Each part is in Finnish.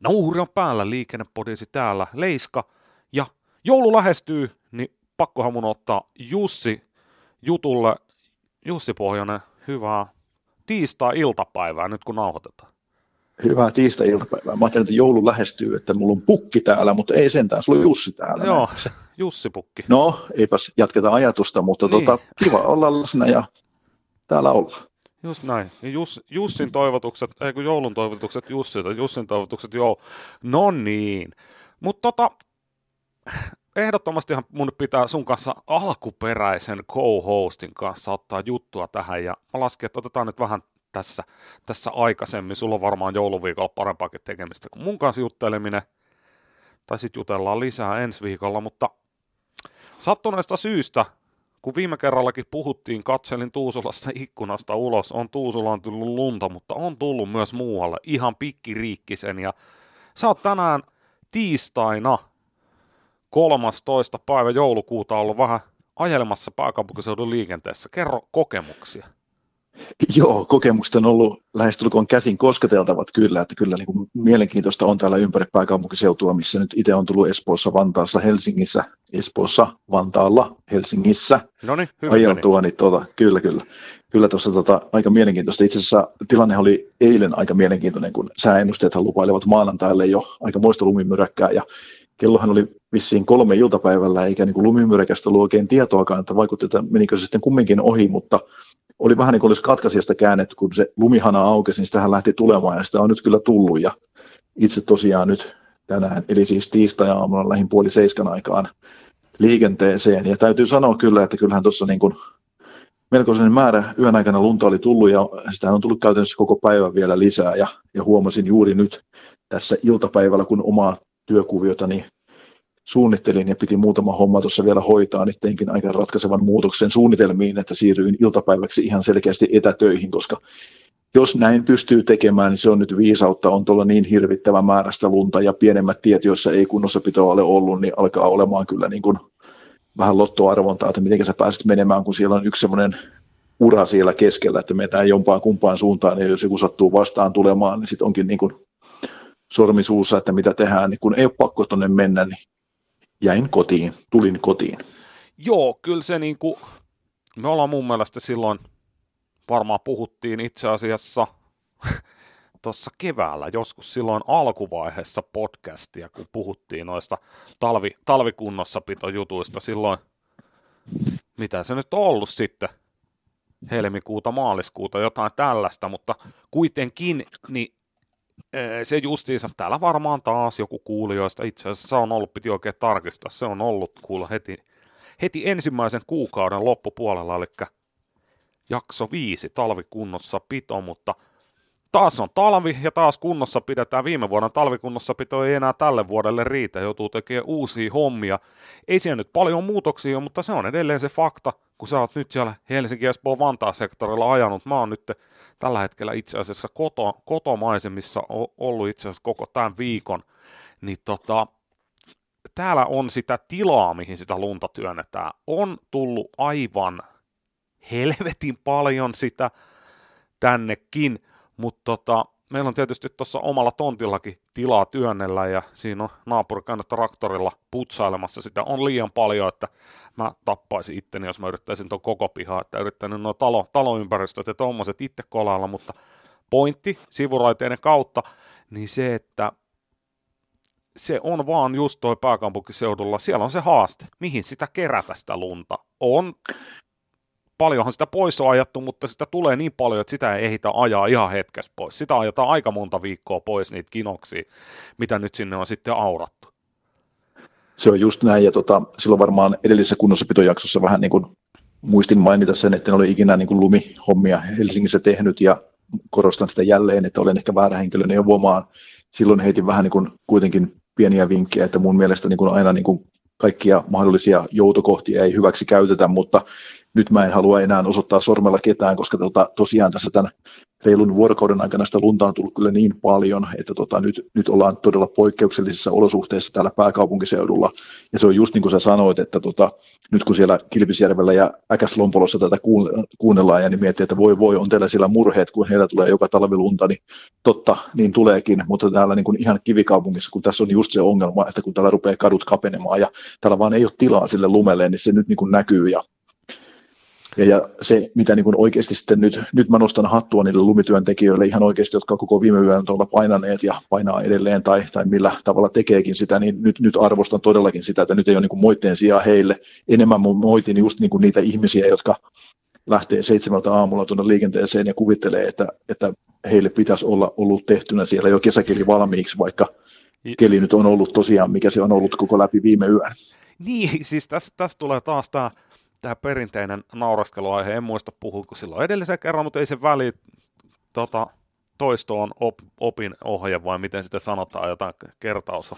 Nauhuri on päällä, liikennepodisi täällä, Leiska. Ja joulu lähestyy, niin pakkohan mun ottaa Jussi jutulle. Jussi Pohjonen, hyvää tiistai-iltapäivää nyt kun nauhoitetaan. Hyvää tiistai-iltapäivää. Mä ajattelin, että joulu lähestyy, että mulla on pukki täällä, mutta ei sentään, sulla on Jussi täällä. Joo, se. Jussi Pukki. No, eipäs jatketa ajatusta, mutta niin. tota, kiva olla läsnä ja täällä olla. Just näin. Jus, Jussin toivotukset, ei kun joulun toivotukset Jussilta, Jussin toivotukset joo. No niin. Mutta tota, ehdottomastihan mun pitää sun kanssa alkuperäisen co-hostin kanssa ottaa juttua tähän, ja mä laskin, että otetaan nyt vähän tässä, tässä aikaisemmin. Sulla on varmaan jouluviikolla parempaakin tekemistä kuin mun kanssa jutteleminen, tai sitten jutellaan lisää ensi viikolla, mutta sattuneesta syystä kun viime kerrallakin puhuttiin, katselin Tuusulassa ikkunasta ulos, on Tuusulaan tullut lunta, mutta on tullut myös muualle, ihan pikkiriikkisen, ja sä oot tänään tiistaina 13. päivä joulukuuta ollut vähän ajelemassa pääkaupunkiseudun liikenteessä. Kerro kokemuksia. Joo, kokemukset on ollut lähestulkoon käsin kosketeltavat kyllä, että kyllä niin kuin mielenkiintoista on täällä ympäri pääkaupunkiseutua, missä nyt itse on tullut Espoossa, Vantaassa, Helsingissä, Espoossa, Vantaalla, Helsingissä no niin, ajeltua, niin tuota, kyllä, kyllä. Kyllä tuossa tota, aika mielenkiintoista. Itse asiassa tilanne oli eilen aika mielenkiintoinen, kun sääennusteethan lupailevat maanantaille jo aika muista lumimyräkkää ja kellohan oli vissiin kolme iltapäivällä, eikä niin lumimyräkästä ollut oikein tietoakaan, että vaikutti, että menikö se sitten kumminkin ohi, mutta oli vähän niin kuin olisi katkaisijasta käännetty, kun se lumihana aukesi, niin sitähän lähti tulemaan ja sitä on nyt kyllä tullut. Ja itse tosiaan nyt tänään, eli siis tiistai-aamuna lähin puoli seiskan aikaan liikenteeseen. Ja täytyy sanoa kyllä, että kyllähän tuossa niin kuin melkoisen määrä yön aikana lunta oli tullut ja sitä on tullut käytännössä koko päivän vielä lisää. Ja, ja huomasin juuri nyt tässä iltapäivällä, kun omaa työkuviota niin suunnittelin ja piti muutama homma tuossa vielä hoitaa, niin teinkin aika ratkaisevan muutoksen suunnitelmiin, että siirryin iltapäiväksi ihan selkeästi etätöihin, koska jos näin pystyy tekemään, niin se on nyt viisautta, on tuolla niin hirvittävä määrästä lunta ja pienemmät tiet, joissa ei kunnossapitoa ole ollut, niin alkaa olemaan kyllä niin kuin vähän lottoarvontaa, että miten sä pääset menemään, kun siellä on yksi semmoinen ura siellä keskellä, että mennään jompaan kumpaan suuntaan, ja jos joku sattuu vastaan tulemaan, niin sitten onkin niin kuin sormisuussa, että mitä tehdään, niin kun ei ole pakko tuonne mennä, niin jäin kotiin, tulin kotiin. Joo, kyllä se niin kuin, me ollaan mun mielestä silloin, varmaan puhuttiin itse asiassa tuossa keväällä, joskus silloin alkuvaiheessa podcastia, kun puhuttiin noista talvi, talvikunnossapitojuttuista silloin, mitä se nyt on ollut sitten, helmikuuta, maaliskuuta, jotain tällaista, mutta kuitenkin, niin se justiinsa, täällä varmaan taas joku kuulijoista, itse asiassa se on ollut, piti oikein tarkistaa, se on ollut kuulla heti, heti ensimmäisen kuukauden loppupuolella, eli jakso viisi, talvikunnossa pito, mutta taas on talvi ja taas kunnossa pidetään. Viime vuoden talvikunnossapito ei enää tälle vuodelle riitä, joutuu tekemään uusia hommia. Ei siellä nyt paljon muutoksia mutta se on edelleen se fakta, kun sä oot nyt siellä Helsinki, Espoo, Vantaa sektorilla ajanut. Mä oon nyt tällä hetkellä itse asiassa koto, kotomaisemissa ollut itse asiassa koko tämän viikon, niin tota, täällä on sitä tilaa, mihin sitä lunta työnnetään. On tullut aivan helvetin paljon sitä tännekin, mutta tota, meillä on tietysti tuossa omalla tontillakin tilaa työnnellä ja siinä on naapuri käynyt traktorilla putsailemassa sitä. On liian paljon, että mä tappaisin itteni, jos mä yrittäisin tuon koko pihaa, että yrittänyt nuo talo, taloympäristöt ja tuommoiset itse kolailla, mutta pointti sivuraiteiden kautta, niin se, että se on vaan just toi pääkaupunkiseudulla, siellä on se haaste, mihin sitä kerätä sitä lunta. On paljonhan sitä pois on ajattu, mutta sitä tulee niin paljon, että sitä ei ehditä ajaa ihan hetkessä pois. Sitä ajetaan aika monta viikkoa pois niitä kinoksia, mitä nyt sinne on sitten aurattu. Se on just näin, ja tota, silloin varmaan edellisessä kunnossapitojaksossa vähän niin kuin muistin mainita sen, että en ole ikinä niin kuin lumihommia Helsingissä tehnyt, ja korostan sitä jälleen, että olen ehkä väärä henkilö, huomaan, silloin heitin vähän niin kuin kuitenkin pieniä vinkkejä, että mun mielestä niin kuin aina niin kuin kaikkia mahdollisia joutokohtia ei hyväksi käytetä, mutta nyt mä en halua enää osoittaa sormella ketään, koska tota, tosiaan tässä tämän reilun vuorokauden aikana sitä lunta on tullut kyllä niin paljon, että tota, nyt, nyt ollaan todella poikkeuksellisissa olosuhteissa täällä pääkaupunkiseudulla. Ja se on just niin kuin sä sanoit, että tota, nyt kun siellä Kilpisjärvellä ja Äkäslompolossa tätä kuunnellaan ja niin miettii, että voi voi, on teillä siellä murheet, kun heillä tulee joka talvi lunta, niin totta, niin tuleekin, mutta täällä niin kuin ihan kivikaupungissa, kun tässä on just se ongelma, että kun täällä rupeaa kadut kapenemaan ja täällä vaan ei ole tilaa sille lumelle, niin se nyt niin kuin näkyy ja ja, ja se, mitä niin kuin oikeasti sitten nyt, nyt mä nostan hattua niille lumityöntekijöille ihan oikeasti, jotka koko viime yön tuolla painaneet ja painaa edelleen tai, tai millä tavalla tekeekin sitä, niin nyt, nyt arvostan todellakin sitä, että nyt ei ole niin kuin moitteen sijaa heille. Enemmän moitin just niin kuin niitä ihmisiä, jotka lähtee seitsemältä aamulla tuonne liikenteeseen ja kuvittelee, että, että heille pitäisi olla ollut tehtynä siellä jo kesäkeli valmiiksi, vaikka keli nyt on ollut tosiaan, mikä se on ollut koko läpi viime yön. Niin, siis tässä, tässä tulee taas tämä tämä perinteinen nauraskeluaihe, en muista puhuiko silloin edellisen kerran, mutta ei se väli, tota, toisto on op, opin ohje vai miten sitä sanotaan, jotain kertaus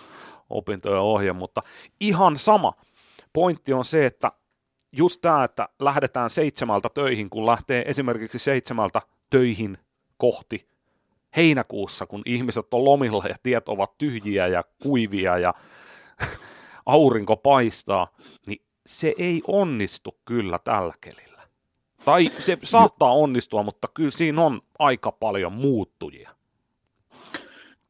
opintojen ohje, mutta ihan sama. Pointti on se, että just tämä, että lähdetään seitsemältä töihin, kun lähtee esimerkiksi seitsemältä töihin kohti heinäkuussa, kun ihmiset on lomilla ja tiet ovat tyhjiä ja kuivia ja aurinko paistaa, niin se ei onnistu kyllä tällä kelillä. Tai se saattaa onnistua, mutta kyllä siinä on aika paljon muuttujia.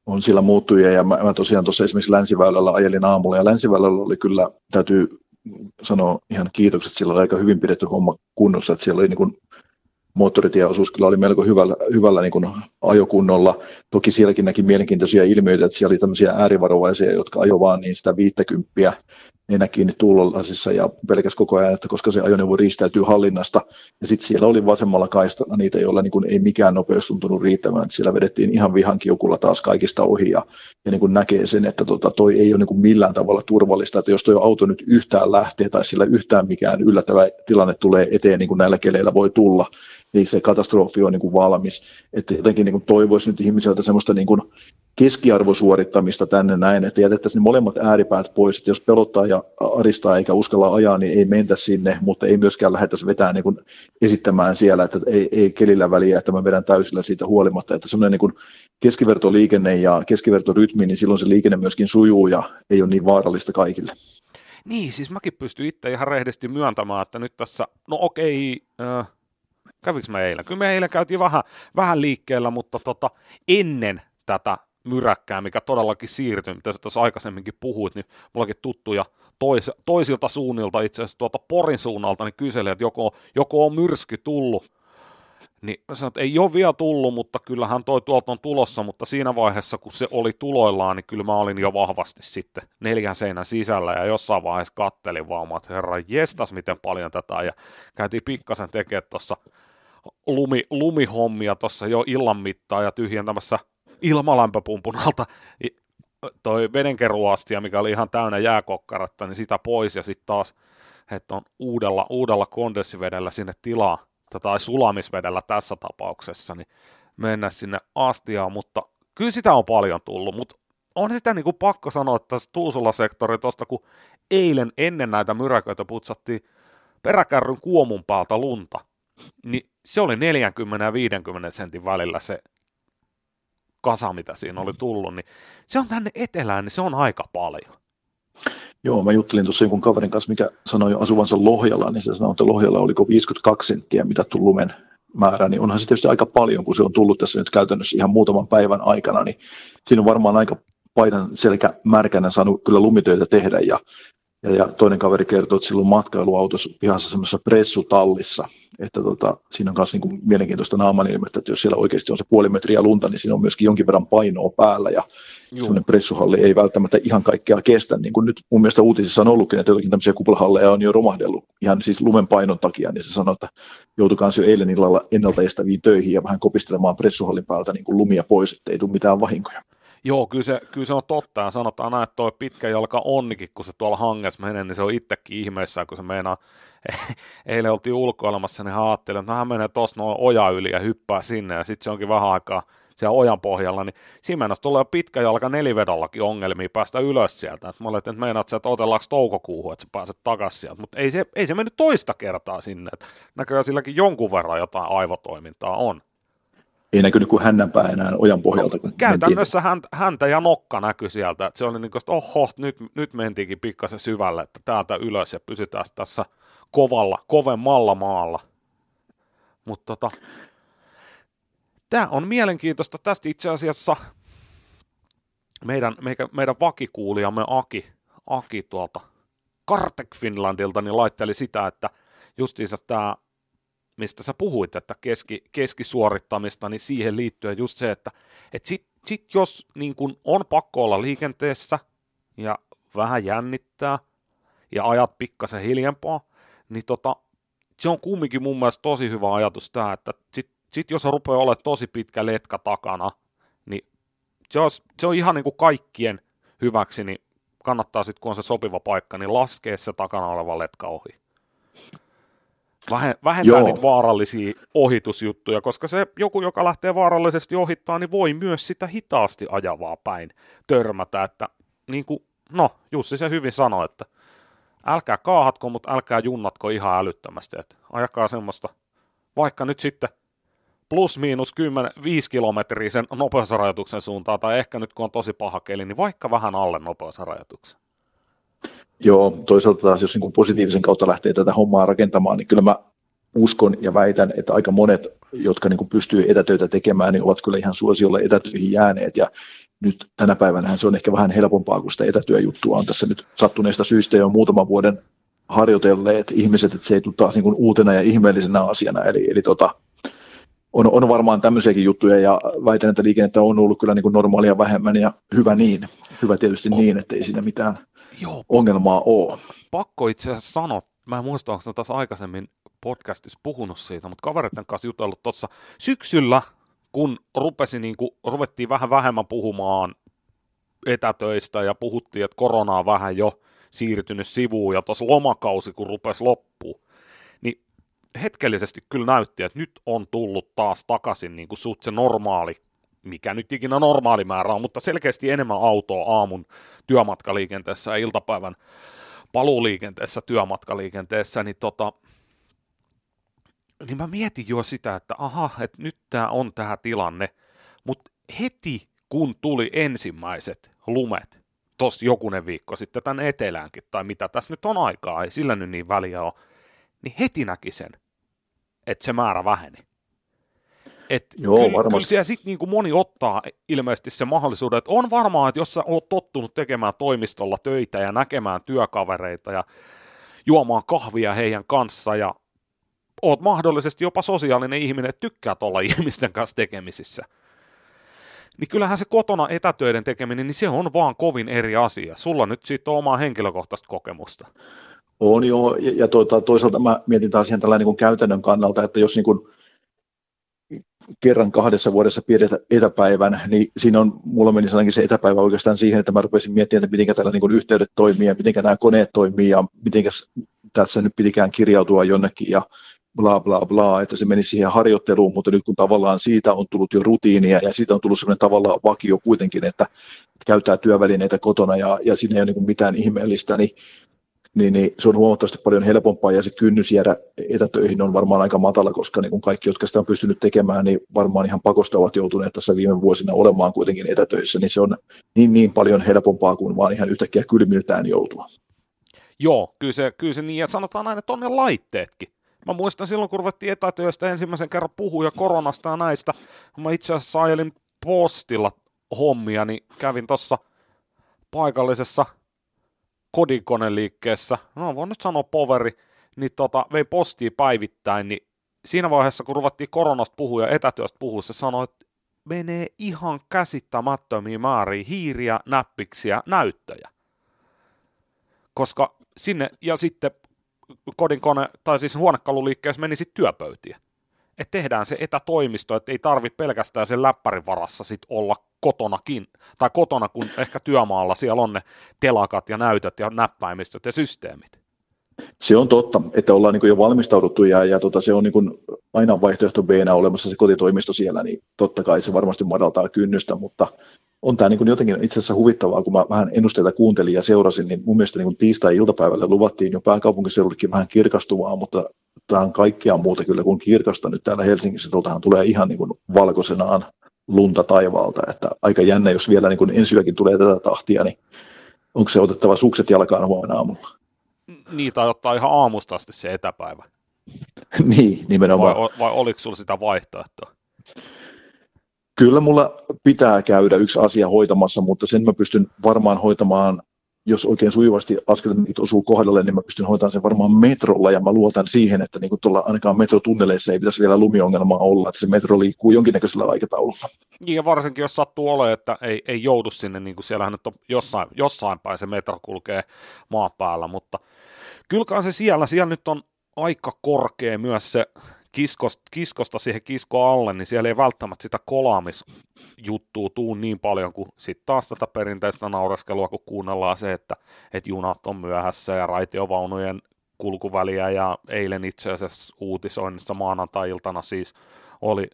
On sillä muuttujia ja mä, mä tosiaan tuossa esimerkiksi Länsiväylällä ajelin aamulla ja Länsiväylällä oli kyllä, täytyy sanoa ihan kiitokset, sillä oli aika hyvin pidetty homma kunnossa, että siellä oli niin kuin moottoritieosuus kyllä oli melko hyvällä, hyvällä niin kuin ajokunnolla. Toki sielläkin näki mielenkiintoisia ilmiöitä, että siellä oli tämmöisiä äärivarovaisia, jotka ajo vaan niin sitä 50 nenä kiinni tuulolasissa ja pelkäs koko ajan, että koska se ajoneuvo riistäytyy hallinnasta. Ja sitten siellä oli vasemmalla kaistalla niitä, joilla niin ei mikään nopeus tuntunut riittävän. Että siellä vedettiin ihan vihan kiukulla taas kaikista ohi ja, ja niin kuin näkee sen, että tota, toi ei ole niin kuin millään tavalla turvallista. Että jos tuo auto nyt yhtään lähtee tai sillä yhtään mikään yllättävä tilanne tulee eteen, niin kuin näillä keleillä voi tulla, niin se katastrofi on niin kuin valmis. Että jotenkin niin kuin toivoisi nyt ihmisiltä semmoista niin kuin keskiarvosuorittamista tänne näin, että jätettäisiin molemmat ääripäät pois, että jos pelottaa ja aristaa eikä uskalla ajaa, niin ei mentä sinne, mutta ei myöskään lähdettäisi vetää niin esittämään siellä, että ei, ei kelillä väliä, että mä vedän täysillä siitä huolimatta, että semmoinen niin keskivertoliikenne ja keskivertorytmi, niin silloin se liikenne myöskin sujuu ja ei ole niin vaarallista kaikille. Niin, siis mäkin pystyn itse ihan rehdisti myöntämään, että nyt tässä, no okei, äh, kävikö me eilen? Kyllä me eilen käytiin vähän, vähän liikkeellä, mutta tota, ennen tätä myräkkää, mikä todellakin siirtyy, mitä sä tuossa aikaisemminkin puhuit, niin mullakin tuttuja tois, toisilta suunnilta, itse asiassa tuolta Porin suunnalta, niin kyseli, että joko, joko on myrsky tullut, niin mä sanoin, että ei ole vielä tullut, mutta kyllähän toi tuolta on tulossa, mutta siinä vaiheessa, kun se oli tuloillaan, niin kyllä mä olin jo vahvasti sitten neljän seinän sisällä ja jossain vaiheessa kattelin vaan, että herra jestas, miten paljon tätä, ja käytiin pikkasen tekemään tuossa lumi, lumihommia tuossa jo illan mittaan ja tyhjentämässä ilmalämpöpumpun alta toi vedenkeruastia, mikä oli ihan täynnä jääkokkaratta, niin sitä pois ja sitten taas, että on uudella, uudella kondenssivedellä sinne tilaa, tai sulamisvedellä tässä tapauksessa, niin mennä sinne astiaan, mutta kyllä sitä on paljon tullut, mutta on sitä niin kuin pakko sanoa, että tässä Tuusula-sektori tuosta, kun eilen ennen näitä myräköitä putsattiin peräkärryn kuomun päältä lunta, niin se oli 40 ja 50 sentin välillä se kasa, mitä siinä oli tullut, niin se on tänne etelään, niin se on aika paljon. Joo, mä juttelin tuossa jonkun kaverin kanssa, mikä sanoi asuvansa Lohjalla, niin se sanoi, että Lohjalla oliko 52 senttiä mitattu lumen määrä, niin onhan se tietysti aika paljon, kun se on tullut tässä nyt käytännössä ihan muutaman päivän aikana, niin siinä on varmaan aika painan selkä märkänä saanut kyllä lumitöitä tehdä ja ja, ja toinen kaveri kertoi, että silloin matkailuautossa pihassa semmoisessa pressutallissa, että tota, siinä on myös niin mielenkiintoista naamanilmettä, että jos siellä oikeasti on se puoli metriä lunta, niin siinä on myöskin jonkin verran painoa päällä ja Juu. semmoinen pressuhalli ei välttämättä ihan kaikkea kestä, niin kuin nyt mun mielestä uutisissa on ollutkin, että jotakin tämmöisiä kuplahalleja on jo romahdellut ihan siis lumen painon takia, niin se sanoi, että joutukaan jo eilen illalla ennalta estäviin töihin ja vähän kopistelemaan pressuhallin päältä niin kuin lumia pois, ettei tule mitään vahinkoja. Joo, kyllä se, kyllä se on totta, ja sanotaan näin, että tuo pitkä jalka onnikin, kun se tuolla hanges menee, niin se on itsekin ihmeessä, kun se meinaa, eilen oltiin ulkoilemassa, niin hän ajatteli, että hän menee tuossa noin oja yli ja hyppää sinne, ja sitten se onkin vähän aikaa siellä ojan pohjalla, niin siinä tulee pitkä jalka nelivedollakin ongelmia päästä ylös sieltä. Et mä olin, että meinaat että otellaanko toukokuuhun, että sä pääset takaisin sieltä, mutta ei se, ei se mennyt toista kertaa sinne, että näköjään silläkin jonkun verran jotain aivotoimintaa on. Ei näkynyt kuin hännänpää enää ojan pohjalta. No, käytännössä häntä, häntä ja nokka näkyi sieltä. Se oli niin kuin, että oho, nyt, nyt mentiinkin pikkasen syvälle, että täältä ylös ja pysytään tässä kovalla, kovemmalla maalla. Mutta tota, tämä on mielenkiintoista. Tästä itse asiassa meidän, meidän, meidän vakikuulijamme Aki, Aki tuolta Kartek Finlandilta niin laitteli sitä, että justiinsa tämä, mistä sä puhuit, että keski, keskisuorittamista, niin siihen liittyen just se, että et sit, sit jos niin kun on pakko olla liikenteessä ja vähän jännittää ja ajat pikkasen hiljempaa, niin tota, se on kumminkin mun mielestä tosi hyvä ajatus tämä, että sit, sit jos rupeaa olemaan tosi pitkä letka takana, niin se on, se on ihan niin kuin kaikkien hyväksi, niin kannattaa sitten, kun on se sopiva paikka, niin laskea se takana oleva letka ohi. Vähentää Joo. niitä vaarallisia ohitusjuttuja, koska se joku, joka lähtee vaarallisesti ohittaa, niin voi myös sitä hitaasti ajavaa päin törmätä, että niin kuin, no, Jussi se hyvin sanoi, että älkää kaahatko, mutta älkää junnatko ihan älyttömästi, että ajakaa semmoista, vaikka nyt sitten plus miinus 10, 5 kilometriä sen nopeusrajoituksen suuntaan, tai ehkä nyt kun on tosi paha keli, niin vaikka vähän alle nopeusrajoituksen. Joo, toisaalta taas jos niin positiivisen kautta lähtee tätä hommaa rakentamaan, niin kyllä mä uskon ja väitän, että aika monet, jotka niin pystyy etätöitä tekemään, niin ovat kyllä ihan suosiolle etätöihin jääneet, ja nyt tänä päivänä se on ehkä vähän helpompaa, kun sitä etätyöjuttua on tässä nyt sattuneesta syystä jo muutaman vuoden harjoitelleet ihmiset, että se ei tule taas niin uutena ja ihmeellisenä asiana, eli, eli tota, on, on varmaan tämmöisiäkin juttuja ja väitän, että liikennettä on ollut kyllä niin normaalia vähemmän ja hyvä niin. Hyvä tietysti niin, että ei siinä mitään Joo, ongelmaa ole. Pakko itse asiassa sanoa, mä en muista, onko taas aikaisemmin podcastissa puhunut siitä, mutta kavereiden kanssa jutellut tuossa syksyllä, kun rupesi, niin kuin, ruvettiin vähän vähemmän puhumaan etätöistä ja puhuttiin, että korona on vähän jo siirtynyt sivuun ja tuossa lomakausi, kun rupesi loppuun, hetkellisesti kyllä näytti, että nyt on tullut taas takaisin niin kuin suht se normaali, mikä nyt ikinä normaali määrä on, mutta selkeästi enemmän autoa aamun työmatkaliikenteessä ja iltapäivän paluuliikenteessä, työmatkaliikenteessä, niin tota, niin mä mietin jo sitä, että aha, että nyt tämä on tämä tilanne, mutta heti kun tuli ensimmäiset lumet, tossa jokunen viikko sitten tänne eteläänkin, tai mitä tässä nyt on aikaa, ei sillä nyt niin väliä ole, niin heti näki sen, että se määrä väheni. Et Joo, kyllä, varmasti. kyllä siellä sitten niin moni ottaa ilmeisesti se mahdollisuuden, että on varmaan, että jos sä oot tottunut tekemään toimistolla töitä ja näkemään työkavereita ja juomaan kahvia heidän kanssa ja oot mahdollisesti jopa sosiaalinen ihminen, että tykkäät olla ihmisten kanssa tekemisissä, niin kyllähän se kotona etätöiden tekeminen, niin se on vaan kovin eri asia. Sulla nyt siitä on omaa henkilökohtaista kokemusta. On joo, ja, ja tuota, toisaalta mä mietin taas ihan tällainen niin käytännön kannalta, että jos niin kuin kerran kahdessa vuodessa pidetään etäpäivän, niin siinä on, mulla meni sanonkin se etäpäivä oikeastaan siihen, että mä rupesin miettimään, että miten tällä niin yhteydet toimii ja miten nämä koneet toimii ja miten tässä nyt pitikään kirjautua jonnekin ja bla bla bla, että se meni siihen harjoitteluun, mutta nyt kun tavallaan siitä on tullut jo rutiinia ja siitä on tullut sellainen tavallaan vakio kuitenkin, että käyttää työvälineitä kotona ja, ja siinä ei ole niin mitään ihmeellistä, niin niin, niin se on huomattavasti paljon helpompaa ja se kynnys jäädä etätöihin on varmaan aika matala, koska niin kuin kaikki, jotka sitä on pystynyt tekemään, niin varmaan ihan pakosta ovat joutuneet tässä viime vuosina olemaan kuitenkin etätöissä, niin se on niin, niin paljon helpompaa kuin vaan ihan yhtäkkiä kylmiltään joutua. Joo, kyllä se, kyllä se niin, ja sanotaan aina, että on ne laitteetkin. Mä muistan silloin, kun ruvettiin etätyöstä ensimmäisen kerran puhua ja koronasta ja näistä, mä itse asiassa ajelin postilla hommia, niin kävin tuossa paikallisessa kodinkoneliikkeessä, no voin nyt sanoa poveri, niin tota, vei postia päivittäin, niin siinä vaiheessa, kun ruvettiin koronasta puhua ja etätyöstä puhua, se sanoi, että menee ihan käsittämättömiä määriä hiiriä, näppiksiä, näyttöjä. Koska sinne, ja sitten kodinkone, tai siis huonekaluliikkeessä meni sitten työpöytiä. Että tehdään se etätoimisto, että ei tarvitse pelkästään sen läppärin varassa sit olla kotonakin, tai kotona, kun ehkä työmaalla siellä on ne telakat ja näytöt ja näppäimistöt ja systeemit. Se on totta, että ollaan niin jo valmistauduttu ja, ja tota, se on niin aina vaihtoehto b olemassa se kotitoimisto siellä, niin totta kai se varmasti madaltaa kynnystä, mutta on tämä niin jotenkin itse asiassa huvittavaa, kun mä vähän ennusteita kuuntelin ja seurasin, niin mun mielestä niin tiistai-iltapäivällä luvattiin jo pääkaupunkiseudullekin vähän kirkastuvaa, mutta tämä on kaikkea muuta kyllä kuin kirkasta nyt täällä Helsingissä. Tuoltahan tulee ihan niin valkoisenaan lunta taivaalta, että aika jännä, jos vielä niin kuin tulee tätä tahtia, niin onko se otettava sukset jalkaan huomenna aamulla? Niin, tai ottaa ihan aamusta asti se etäpäivä. niin, nimenomaan. Vai, vai oliko sinulla sitä vaihtoehtoa? Kyllä mulla pitää käydä yksi asia hoitamassa, mutta sen mä pystyn varmaan hoitamaan jos oikein sujuvasti askelmit osuu kohdalle, niin mä pystyn hoitamaan sen varmaan metrolla, ja mä luotan siihen, että niin tuolla ainakaan metrotunneleissa ei pitäisi vielä lumiongelmaa olla, että se metro liikkuu jonkinnäköisellä aikataululla. Niin, ja varsinkin jos sattuu olemaan, että ei, ei joudu sinne, niin kuin siellähän nyt on jossain, jossain päin se metro kulkee maan päällä, mutta kyllä se siellä, siellä nyt on aika korkea myös se kiskosta, kiskosta siihen kisko alle, niin siellä ei välttämättä sitä kolaamisjuttua tuu niin paljon kuin sitten taas tätä perinteistä naureskelua, kun kuunnellaan se, että, että junat on myöhässä ja raitiovaunujen kulkuväliä ja eilen itse asiassa uutisoinnissa maanantai-iltana siis oli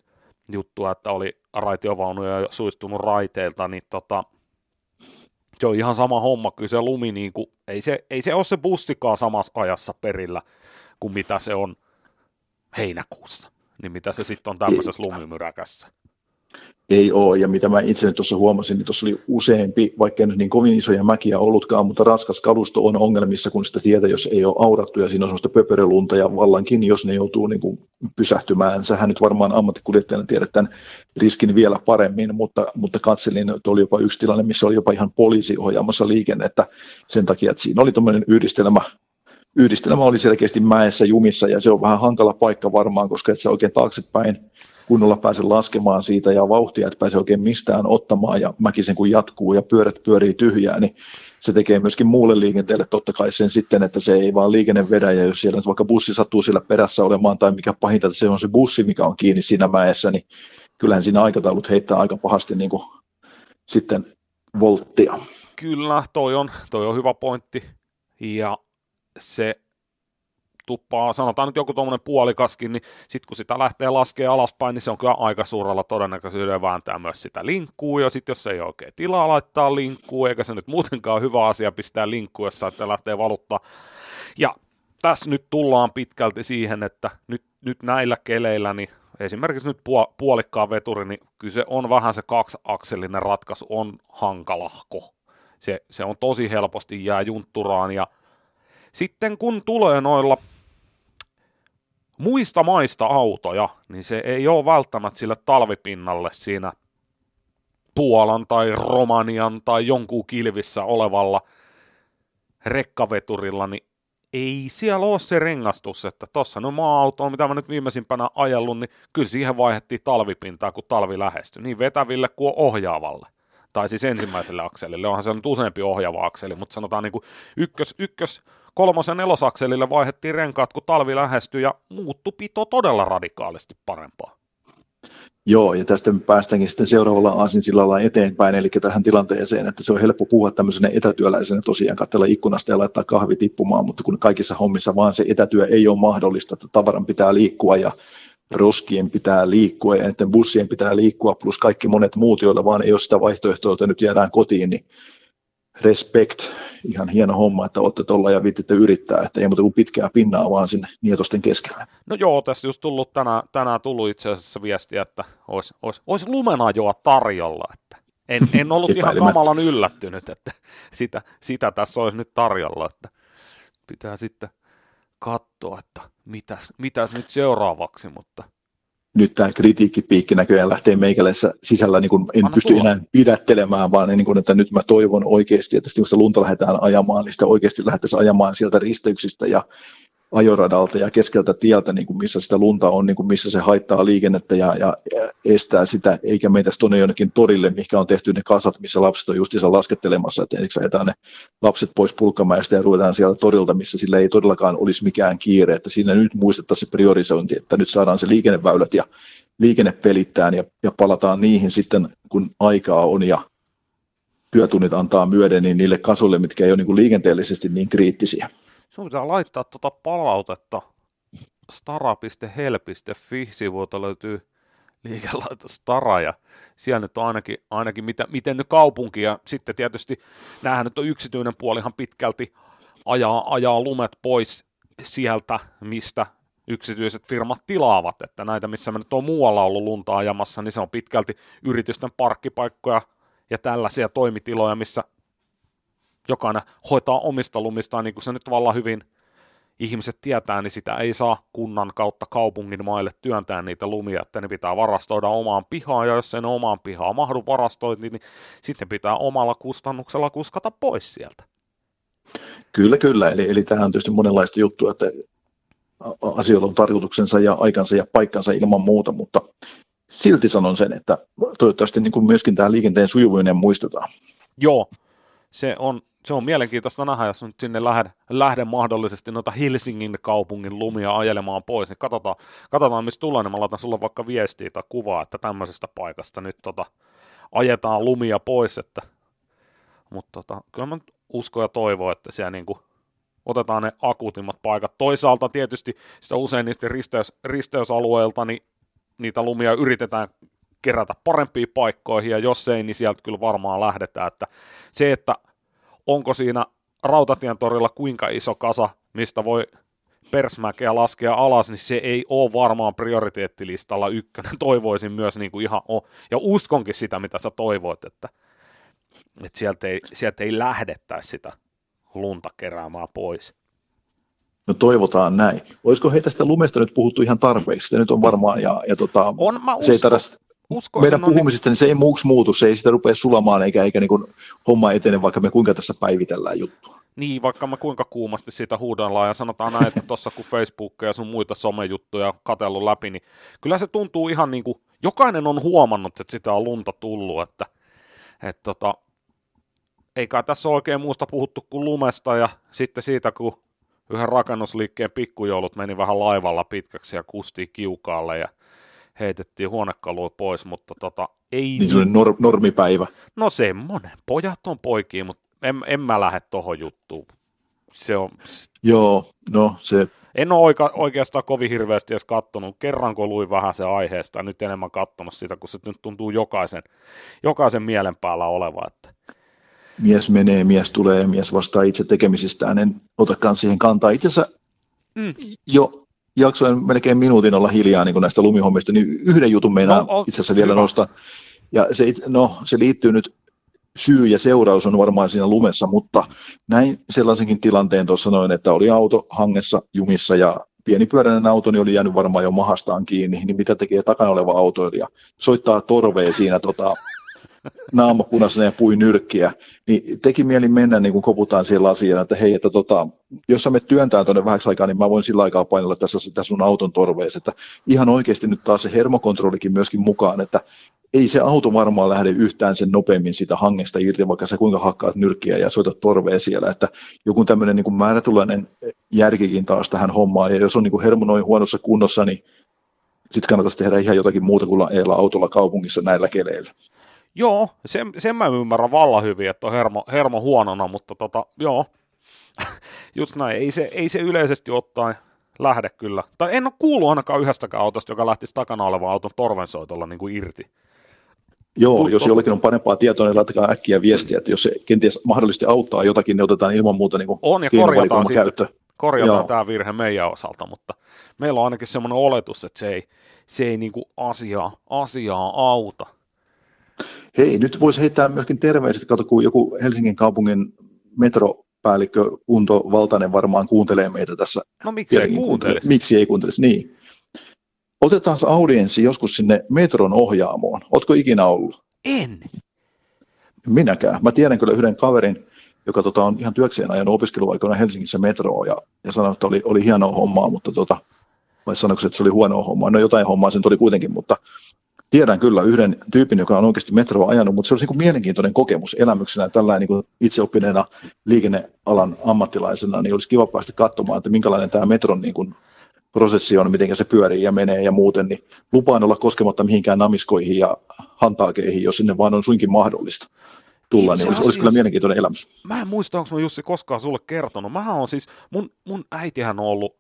juttu, että oli raitiovaunuja suistunut raiteilta, niin tota, se on ihan sama homma, kyllä se lumi, niin kuin, ei, se, ei se ole se bussikaan samassa ajassa perillä kuin mitä se on heinäkuussa. Niin mitä se sitten on tämmöisessä lumimyräkässä? Ei ole, ja mitä mä itse tuossa huomasin, niin tuossa oli useampi, vaikka nyt niin kovin isoja mäkiä ollutkaan, mutta raskas kalusto on ongelmissa, kun sitä tietä, jos ei ole aurattu ja siinä on sellaista pöperölunta ja vallankin, jos ne joutuu niin kuin pysähtymään. Sähän nyt varmaan ammattikuljettajana tiedät tämän riskin vielä paremmin, mutta, mutta katselin, että oli jopa yksi tilanne, missä oli jopa ihan poliisi ohjaamassa liikennettä sen takia, että siinä oli tuommoinen yhdistelmä yhdistelmä oli selkeästi mäessä jumissa ja se on vähän hankala paikka varmaan, koska et sä oikein taaksepäin kunnolla pääse laskemaan siitä ja vauhtia, että pääse oikein mistään ottamaan ja mäkisen kun jatkuu ja pyörät pyörii tyhjää, niin se tekee myöskin muulle liikenteelle totta kai sen sitten, että se ei vaan liikenne vedä ja jos siellä vaikka bussi sattuu siellä perässä olemaan tai mikä pahinta, että se on se bussi, mikä on kiinni siinä mäessä, niin kyllähän siinä aikataulut heittää aika pahasti niin kuin sitten volttia. Kyllä, toi on, toi on hyvä pointti. Ja se tuppaa, sanotaan nyt joku tuommoinen puolikaskin, niin sitten kun sitä lähtee laskemaan alaspäin, niin se on kyllä aika suurella todennäköisyydellä vääntää myös sitä linkkuu, ja sitten jos ei ole oikein tilaa laittaa linkkuu, eikä se nyt muutenkaan hyvä asia pistää linkkuu, jos että lähtee valuttaa. Ja tässä nyt tullaan pitkälti siihen, että nyt, nyt näillä keleillä, niin esimerkiksi nyt puolikkaan veturi, niin kyllä se on vähän se kaksiakselinen ratkaisu, on hankalahko. Se, se on tosi helposti jää juntturaan, ja sitten kun tulee noilla muista maista autoja, niin se ei ole välttämättä sille talvipinnalle siinä Puolan tai Romanian tai jonkun kilvissä olevalla rekkaveturilla, niin ei siellä ole se rengastus, että tuossa no maa-auto, mitä mä nyt viimeisimpänä ajellut, niin kyllä siihen vaihdettiin talvipintaa, kun talvi lähestyi, niin vetäville kuin ohjaavalle. Tai siis ensimmäiselle akselille, onhan se nyt useampi ohjaava akseli, mutta sanotaan niin kuin ykkös, ykkös kolmosen nelosakselille vaihdettiin renkaat, kun talvi lähestyi ja muuttu pito todella radikaalisti parempaa. Joo, ja tästä me päästäänkin sitten seuraavalla aasinsillalla eteenpäin, eli tähän tilanteeseen, että se on helppo puhua tämmöisenä etätyöläisenä tosiaan, katsella ikkunasta ja laittaa kahvi tippumaan, mutta kun kaikissa hommissa vaan se etätyö ei ole mahdollista, että tavaran pitää liikkua ja roskien pitää liikkua ja näiden bussien pitää liikkua, plus kaikki monet muut, joilla vaan ei ole sitä vaihtoehtoa, että nyt jäädään kotiin, niin respect, ihan hieno homma, että olette tuolla ja viititte yrittää, että ei muuta kuin pitkää pinnaa vaan sinne nietosten keskellä. No joo, tässä just tullut tänään, tänään tullut itse asiassa viestiä, että olisi, olisi, olisi lumenajoa tarjolla, että en, en ollut ihan kamalan yllättynyt, että sitä, sitä tässä olisi nyt tarjolla, että pitää sitten katsoa, että mitäs, mitäs nyt seuraavaksi, mutta nyt tämä kritiikkipiikki näköjään lähtee meikäläisessä sisällä, niin kun en Anna pysty tulla. enää pidättelemään, vaan niin kun, että nyt mä toivon oikeasti, että kun sitä lunta lähdetään ajamaan, niin sitä oikeasti lähdettäisiin ajamaan sieltä risteyksistä ja ajoradalta ja keskeltä tieltä, niin kuin missä sitä lunta on, niin kuin missä se haittaa liikennettä ja, ja, estää sitä, eikä meitä tuonne jonnekin torille, mikä on tehty ne kasat, missä lapset on justiinsa laskettelemassa, että ensiksi ajetaan ne lapset pois pulkkamäestä ja ruvetaan sieltä torilta, missä sillä ei todellakaan olisi mikään kiire, että siinä nyt muistettaisiin se priorisointi, että nyt saadaan se liikenneväylät ja liikenne pelittään ja, ja palataan niihin sitten, kun aikaa on ja työtunnit antaa myöden, niin niille kasoille, mitkä ei ole niin kuin liikenteellisesti niin kriittisiä. Sun pitää laittaa tuota palautetta stara.hel.fi sivuilta löytyy liikelaitos Stara ja siellä nyt on ainakin, ainakin mitä, miten nyt kaupunki ja sitten tietysti näähän nyt on yksityinen puolihan pitkälti ajaa, ajaa lumet pois sieltä, mistä yksityiset firmat tilaavat, että näitä, missä me nyt on muualla ollut lunta ajamassa, niin se on pitkälti yritysten parkkipaikkoja ja tällaisia toimitiloja, missä jokainen hoitaa omista lumistaan, niin kuin se nyt tavallaan hyvin ihmiset tietää, niin sitä ei saa kunnan kautta kaupungin maille työntää niitä lumia, että ne pitää varastoida omaan pihaan, ja jos ne omaan pihaan mahdu varastointiin, niin sitten pitää omalla kustannuksella kuskata pois sieltä. Kyllä, kyllä. Eli, eli tähän on tietysti monenlaista juttua, että asioilla on tarkoituksensa ja aikansa ja paikkansa ilman muuta, mutta silti sanon sen, että toivottavasti niin kuin myöskin tämä liikenteen sujuvinen muistetaan. Joo, se on, se on mielenkiintoista nähdä, jos nyt sinne lähden, lähden mahdollisesti noita Helsingin kaupungin lumia ajelemaan pois, niin katsotaan, katsotaan mistä tulee, niin mä laitan sulle vaikka viestiä tai kuvaa, että tämmöisestä paikasta nyt tota, ajetaan lumia pois, että, mutta tota, kyllä mä uskon ja toivon, että siellä niinku otetaan ne akuutimmat paikat. Toisaalta tietysti sitä usein niistä risteys, risteysalueilta niin niitä lumia yritetään kerätä parempiin paikkoihin, ja jos ei, niin sieltä kyllä varmaan lähdetään. Että se, että onko siinä Rautatien torilla kuinka iso kasa, mistä voi persmäkeä laskea alas, niin se ei ole varmaan prioriteettilistalla ykkönen. Toivoisin myös niin kuin ihan, o- ja uskonkin sitä, mitä sä toivoit, että, että sieltä, ei, sieltä ei lähdettäisi sitä lunta keräämään pois. No toivotaan näin. Olisiko heitä tästä lumesta nyt puhuttu ihan tarpeeksi? Se nyt on varmaan, ja, ja tota, on, mä uskon, se ei tarvitse, meidän puhumisesta, niin se ei muuksi muutu, se ei sitä rupea sulamaan, eikä, eikä niin kuin homma etene, vaikka me kuinka tässä päivitellään juttua. Niin, vaikka mä kuinka kuumasti siitä huudellaan, ja sanotaan näin, että tuossa kun Facebook ja sun muita somejuttuja katellut läpi, niin kyllä se tuntuu ihan niin kuin, jokainen on huomannut, että sitä on lunta tullut, että, että tota, eikä tässä ole oikein muusta puhuttu kuin lumesta, ja sitten siitä, kun yhden rakennusliikkeen pikkujoulut meni vähän laivalla pitkäksi ja kusti kiukaalle, ja heitettiin huonekaluja pois, mutta tota, ei... Niin se nor- normipäivä. No semmonen. Pojat on poikia, mutta en, en mä lähde tohon juttuun. Se on... Joo, no se... En ole oika, oikeastaan kovin hirveästi edes kattonut. Kerran kun luin vähän se aiheesta, nyt enemmän katsonut sitä, kun se nyt tuntuu jokaisen, jokaisen mielen päällä oleva. Että... Mies menee, mies tulee, mies vastaa itse tekemisistään. En otakaan siihen kantaa. Itse asiassa mm. jo jaksoin melkein minuutin olla hiljaa niin näistä lumihommista, niin yhden jutun meinaa no, itse asiassa vielä nostaa. Ja se, no, se liittyy nyt, syy ja seuraus on varmaan siinä lumessa, mutta näin sellaisenkin tilanteen tuossa noin, että oli auto hangessa jumissa ja pienipyöräinen auto niin oli jäänyt varmaan jo mahastaan kiinni, niin mitä tekee takana oleva autoilija? Soittaa torveen siinä tota, naama punaisena ja pui nyrkkiä, niin teki mieli mennä niin kuin koputaan siellä asiana, että hei, että tota, jos sä menet työntää tuonne vähäksi aikaa, niin mä voin sillä aikaa painella tässä, tässä sun auton torveessa, että ihan oikeasti nyt taas se hermokontrollikin myöskin mukaan, että ei se auto varmaan lähde yhtään sen nopeammin sitä hangesta irti, vaikka sä kuinka hakkaat nyrkkiä ja soitat torvea siellä, että joku tämmöinen niin määrätulainen järkikin taas tähän hommaan, ja jos on niin hermo noin huonossa kunnossa, niin sitten kannattaisi tehdä ihan jotakin muuta kuin autolla kaupungissa näillä keleillä. Joo, sen, sen mä ymmärrän vallan hyvin, että on hermo, hermo huonona, mutta tota, joo, just näin, ei se, ei se yleisesti ottaen lähde kyllä. Tai en ole kuullut ainakaan yhdestäkään autosta, joka lähtisi takana olevan auton torvensoitolla niin kuin irti. Joo, Tuttu. jos jollakin on parempaa tietoa, niin laittakaa äkkiä viestiä, että jos se kenties mahdollisesti auttaa jotakin, niin otetaan ilman muuta niin On ja korjataan, sitten, korjataan tämä virhe meidän osalta, mutta meillä on ainakin semmoinen oletus, että se ei, se ei niin kuin asiaa, asiaa auta. Hei, nyt voisi heittää myöskin terveiset, kato kun joku Helsingin kaupungin metropäällikkö Unto Valtanen varmaan kuuntelee meitä tässä. No miksi ei kuuntelisi? Miksi ei kuuntelisi, niin. Otetaan audienssi joskus sinne metron ohjaamoon. Oletko ikinä ollut? En. Minäkään. Mä tiedän kyllä yhden kaverin, joka tota, on ihan työkseen ajanut opiskeluaikoina Helsingissä metroa ja, ja sanoi, että oli, oli hienoa hommaa, mutta tota, vai sanoiko että se oli huonoa hommaa? No jotain hommaa sen oli kuitenkin, mutta tiedän kyllä yhden tyypin, joka on oikeasti metroa ajanut, mutta se olisi niin mielenkiintoinen kokemus elämyksenä tällainen niin itseoppineena liikennealan ammattilaisena, niin olisi kiva päästä katsomaan, että minkälainen tämä metron niin kuin prosessi on, miten se pyörii ja menee ja muuten, niin lupaan olla koskematta mihinkään namiskoihin ja hantaakeihin, jos sinne vaan on suinkin mahdollista tulla, Itse niin olisi, olisi kyllä mielenkiintoinen elämys. Mä en muista, onko mä Jussi koskaan sulle kertonut. Mähän on siis, mun, mun äitihän on ollut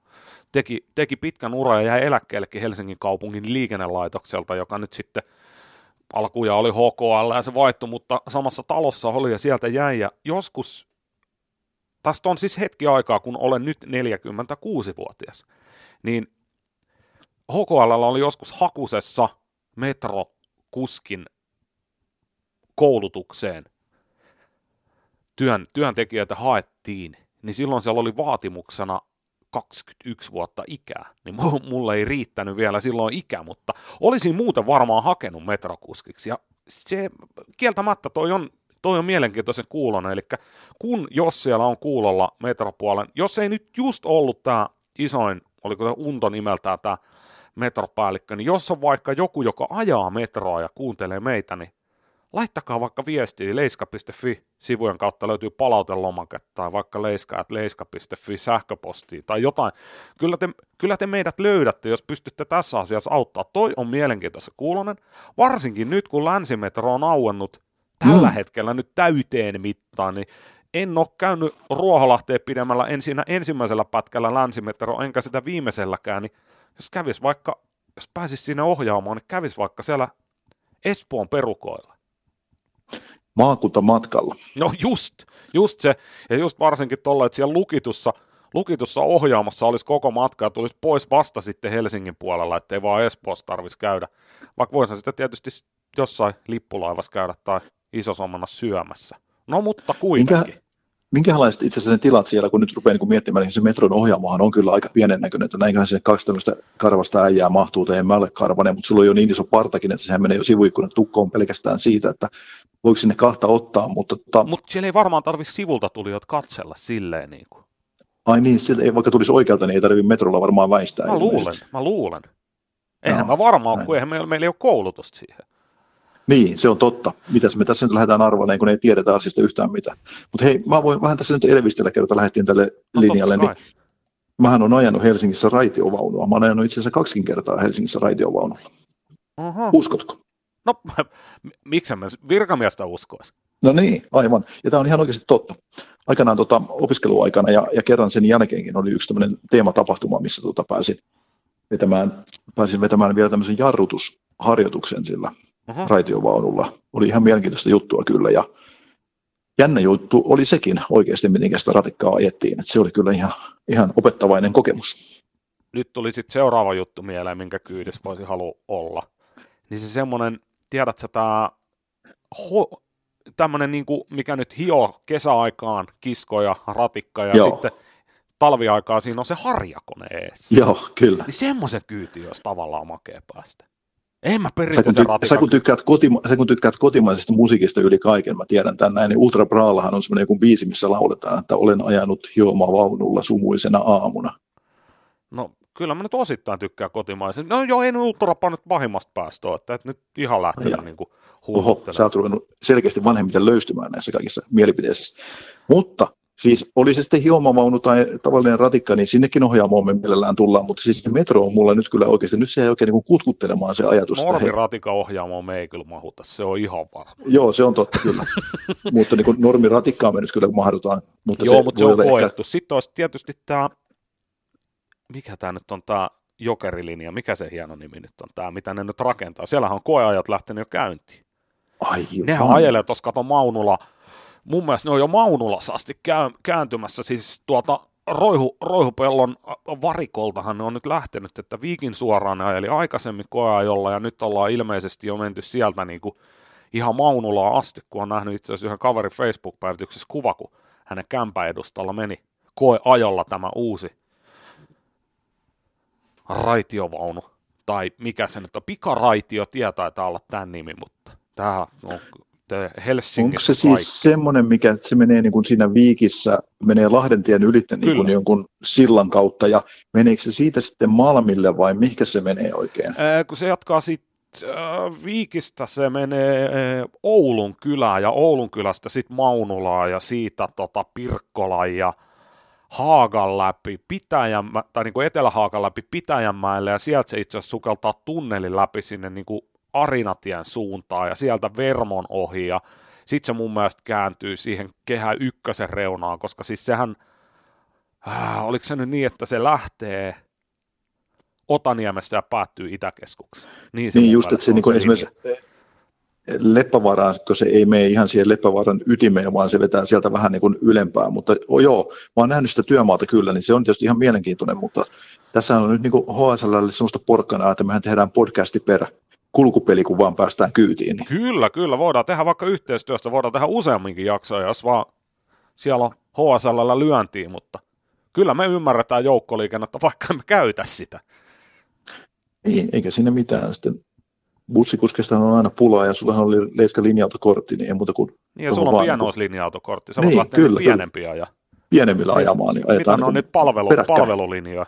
teki, teki pitkän ura ja jäi eläkkeellekin Helsingin kaupungin liikennelaitokselta, joka nyt sitten alkuja oli HKL ja se vaihtui, mutta samassa talossa oli ja sieltä jäi. Ja joskus, tästä on siis hetki aikaa, kun olen nyt 46-vuotias, niin HKL oli joskus hakusessa metrokuskin koulutukseen. Työn, työntekijöitä haettiin, niin silloin siellä oli vaatimuksena 21 vuotta ikää, niin mulle ei riittänyt vielä silloin ikä, mutta olisin muuten varmaan hakenut metrokuskiksi, ja se kieltämättä toi on, toi on mielenkiintoisen kuulonen, eli kun, jos siellä on kuulolla metropuolen, jos ei nyt just ollut tämä isoin, oliko tämä Unto nimeltään tämä metropäällikkö, niin jos on vaikka joku, joka ajaa metroa ja kuuntelee meitä, niin laittakaa vaikka viestiä leiska.fi sivujen kautta löytyy palautelomake tai vaikka leiska, leiska.fi sähköpostiin tai jotain. Kyllä te, kyllä te meidät löydätte, jos pystytte tässä asiassa auttaa. Toi on mielenkiintoinen kuulonen, varsinkin nyt kun länsimetro on auennut tällä mm. hetkellä nyt täyteen mittaan, niin en ole käynyt Ruoholahteen pidemmällä en siinä ensimmäisellä pätkällä länsimetro, enkä sitä viimeiselläkään, niin jos kävis vaikka, jos pääsis sinne ohjaamaan, niin kävis vaikka siellä Espoon perukoilla maakuntamatkalla. No just, just se, ja just varsinkin tuolla, että siellä lukitussa, lukitussa ohjaamassa olisi koko matka ja tulisi pois vasta sitten Helsingin puolella, ettei vaan Espoossa tarvitsisi käydä. Vaikka voisihan sitten tietysti jossain lippulaivassa käydä tai isosomana syömässä. No mutta kuitenkin. Minkä, minkälaiset itse asiassa ne tilat siellä, kun nyt rupeaa niin miettimään, niin se metron ohjaamohan on kyllä aika pienen näköinen, että näinköhän se kaksi tämmöistä karvasta äijää mahtuu, tai en mä ole karvanen, mutta sulla on jo niin iso partakin, että sehän menee jo sivuikkunan tukkoon pelkästään siitä, että voiko sinne kahta ottaa, mutta... Tota... Mutta siellä ei varmaan tarvitse sivulta tulijat katsella silleen niin kuin. Ai niin, ei, vaikka tulisi oikealta, niin ei tarvitse metrolla varmaan väistää. Mä luulen, mä luulen. Eihän no, mä varmaan, näin. kun eihän meillä, meillä ei ole koulutusta siihen. Niin, se on totta. Mitäs me tässä nyt lähdetään arvoimaan, kun ei tiedetä asiasta yhtään mitään. Mutta hei, mä voin vähän tässä nyt elvistellä, kertaa lähdettiin tälle no, linjalle. Niin mähän on ajanut Helsingissä raitiovaunua. Mä oon ajanut itse asiassa kaksikin kertaa Helsingissä raitiovaunulla. Aha. Uskotko? No, miksi mä virkamiestä uskoisi? No niin, aivan. Ja tämä on ihan oikeasti totta. Aikanaan tota, opiskeluaikana ja, ja kerran sen jälkeenkin oli yksi tämmöinen teematapahtuma, missä tota, pääsin, vetämään, pääsin vetämään vielä tämmöisen jarrutusharjoituksen sillä uh-huh. raitiovaunulla. Oli ihan mielenkiintoista juttua kyllä ja jännä juttu oli sekin oikeasti, miten sitä ratikkaa ajettiin. että se oli kyllä ihan, ihan opettavainen kokemus. Nyt tuli sitten seuraava juttu mieleen, minkä kyydissä voisi halua olla. Niin se semmoinen, tiedätkö, tämä ho- tämmöinen, niin kuin, mikä nyt hio kesäaikaan kiskoja, ratikka ja Joo. sitten talviaikaa siinä on se harjakone ees. Joo, kyllä. Niin semmoisen kyyti olisi tavallaan makea päästä. En mä sä kun, ty- sä, kun tykkäät kotima- sä kun tykkäät kotimaisesta musiikista yli kaiken, mä tiedän tämän näin, niin Ultra Braalahan on semmoinen joku biisi, missä lauletaan, että olen ajanut hioma vaunulla sumuisena aamuna. No kyllä mä nyt osittain tykkään kotimaisen. No joo, nyt Ultrapa nyt pahimmasta päästä että et nyt ihan lähtenyt niin kuin Oho, sä oot ruvennut selkeästi vanhemmiten löystymään näissä kaikissa mielipiteissä. Mutta Siis oli se sitten hiomavaunu tai tavallinen ratikka, niin sinnekin ohjaamoon me mielellään tullaan, mutta siis se metro on mulla nyt kyllä oikeasti, nyt se ei oikein niin kutkuttelemaan se ajatus. Normi ratika ohjaamoon me ei kyllä mahuta, se on ihan varma. Joo, se on totta kyllä, mutta niin kuin normi ratikkaa me nyt kyllä mahdutaan. Mutta Joo, se mutta se on koettu. Ehkä... Sitten olisi tietysti tämä, mikä tämä nyt on tämä jokerilinja, mikä se hieno nimi nyt on tämä, mitä ne nyt rakentaa. Siellähän on koeajat lähtenyt jo käyntiin. Aivan. Nehän ajelee tuossa, kato Maunula, mun mielestä ne on jo Maunulassa asti kääntymässä, siis tuota Roihu, Roihupellon varikoltahan ne on nyt lähtenyt, että Viikin suoraan ajeli aikaisemmin koeajolla ja nyt ollaan ilmeisesti jo menty sieltä niin kuin ihan Maunulaa asti, kun on nähnyt itse asiassa yhden kaverin Facebook-päivityksessä kuva, kun hänen kämpäedustalla meni koeajolla tämä uusi raitiovaunu, tai mikä se nyt on, pikaraitio tietää taitaa olla tämän nimi, mutta tämä on Helsingissä Onko se siis kaikki. semmoinen, mikä että se menee niin kuin siinä viikissä, menee Lahdentien ylitse niin kuin jonkun sillan kautta, ja meneekö se siitä sitten Malmille vai mihinkä se menee oikein? Ää, kun se jatkaa sitten Viikistä se menee Oulun kylään ja Oulun kylästä sitten Maunulaa ja siitä tota Pirkkola ja Haagan läpi Pitäjänmä, tai niin kuin Etelä-Haagan läpi Pitäjänmäelle ja sieltä se itse asiassa sukeltaa tunnelin läpi sinne niin kuin Arinatien suuntaan ja sieltä Vermon ohi ja sitten se mun mielestä kääntyy siihen kehä ykkösen reunaan, koska siis sehän, äh, oliko se nyt niin, että se lähtee Otaniemestä ja päättyy Itäkeskukseen. Niin, se niin just, että se, niin se esimerkiksi Leppävaaraan, kun se ei mene ihan siihen Leppävaaran ytimeen, vaan se vetää sieltä vähän niin kuin ylempää, mutta oh, joo, mä oon nähnyt sitä työmaata kyllä, niin se on tietysti ihan mielenkiintoinen, mutta tässä on nyt niin HSL sellaista porkkanaa, että mehän tehdään podcasti per kulkupeli, kun vaan päästään kyytiin. Niin. Kyllä, kyllä. Voidaan tehdä vaikka yhteistyöstä, voidaan tehdä useamminkin jaksoja, jos vaan siellä on HSL lyöntiin, mutta kyllä me ymmärretään joukkoliikennettä, vaikka emme käytä sitä. Ei, eikä siinä mitään. Sitten bussikuskesta on aina pulaa ja sulla oli leiska linja-autokortti, niin ei muuta kuin... Niin ja sulla on pienoislinja-autokortti, sä niin, kyllä, pienempiä ja... Pienemmillä ajamaan, niin ajetaan... Mitä on nyt palvelu, palvelulinjoja?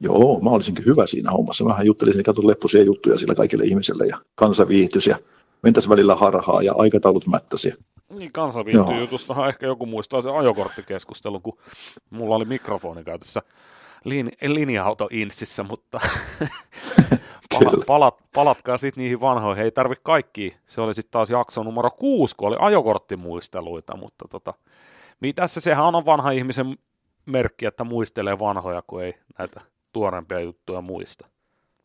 Joo, mä olisinkin hyvä siinä hommassa. Vähän juttelisin, katson leppuisia juttuja sillä kaikille ihmisille ja kansa viihtyisi ja mentäisi välillä harhaa ja aikataulut mättäsi. Niin, kansa jutustahan ehkä joku muistaa se ajokorttikeskustelu, kun mulla oli mikrofoni käytössä lin, linja-auto-insissä, mutta palat, palat, palatkaa sitten niihin vanhoihin. Ei tarvi kaikki. Se oli sitten taas jakso numero kuusi, kun oli ajokorttimuisteluita, mutta tota, mitäs sehän on vanha ihmisen merkki, että muistelee vanhoja, kun ei näitä tuorempia juttuja muista.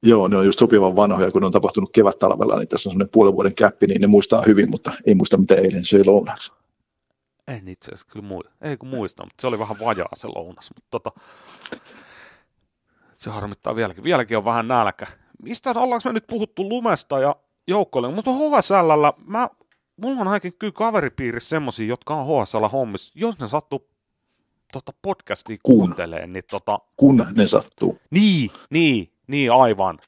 Joo, ne on just sopivan vanhoja, kun ne on tapahtunut kevät-talvella, niin tässä on sellainen puolen vuoden käppi, niin ne muistaa hyvin, mutta ei muista, mitä eilen söi lounaksi. En itse asiassa kyllä muista, ei kun muista, mutta se oli vähän vajaa se lounas, mutta tota, se harmittaa vieläkin. Vieläkin on vähän nälkä. Mistä ollaanko me nyt puhuttu lumesta ja joukkoille, mutta HSLllä, mä, mulla on ainakin kyllä kaveripiirissä semmosia, jotka on HSL hommissa, jos ne sattuu tota podcastia kun, kuuntelee, niin tota... Kun ne sattuu. Niin, niin, niin aivan.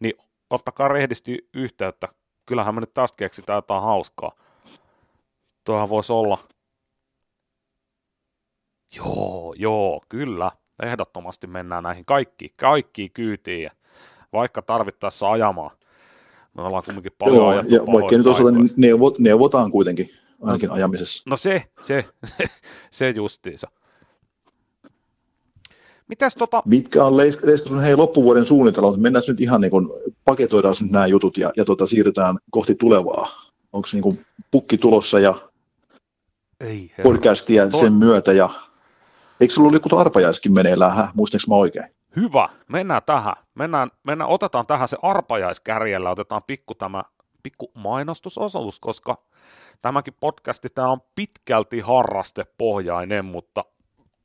Niin ottakaa rehdisti yhteyttä. Kyllähän me nyt taas keksitään jotain hauskaa. Tuohan voisi olla. Joo, joo, kyllä. Ehdottomasti mennään näihin kaikki, kaikki kyytiin, vaikka tarvittaessa ajamaan. Me ollaan kumminkin paljon Joo, ja vaikka nyt osata, niin neuvot, neuvotaan kuitenkin ainakin no, ajamisessa. No se, se, se, justiinsa. Mitäs tota... Mitkä on Leiskasun hei loppuvuoden suunnitelmat? Mennään nyt ihan niin kuin, paketoidaan nyt nämä jutut ja, ja tota, siirrytään kohti tulevaa. Onko niin kuin pukki tulossa ja Ei, podcastia Toi... sen myötä ja Eikö sulla ollut joku arpajaiskin meneillään, hä? muistanko mä oikein? Hyvä, mennään tähän. Mennään, mennään, otetaan tähän se arpajaiskärjellä, otetaan pikku tämä pikku mainostusosuus, koska tämäkin podcasti tämä on pitkälti harrastepohjainen, mutta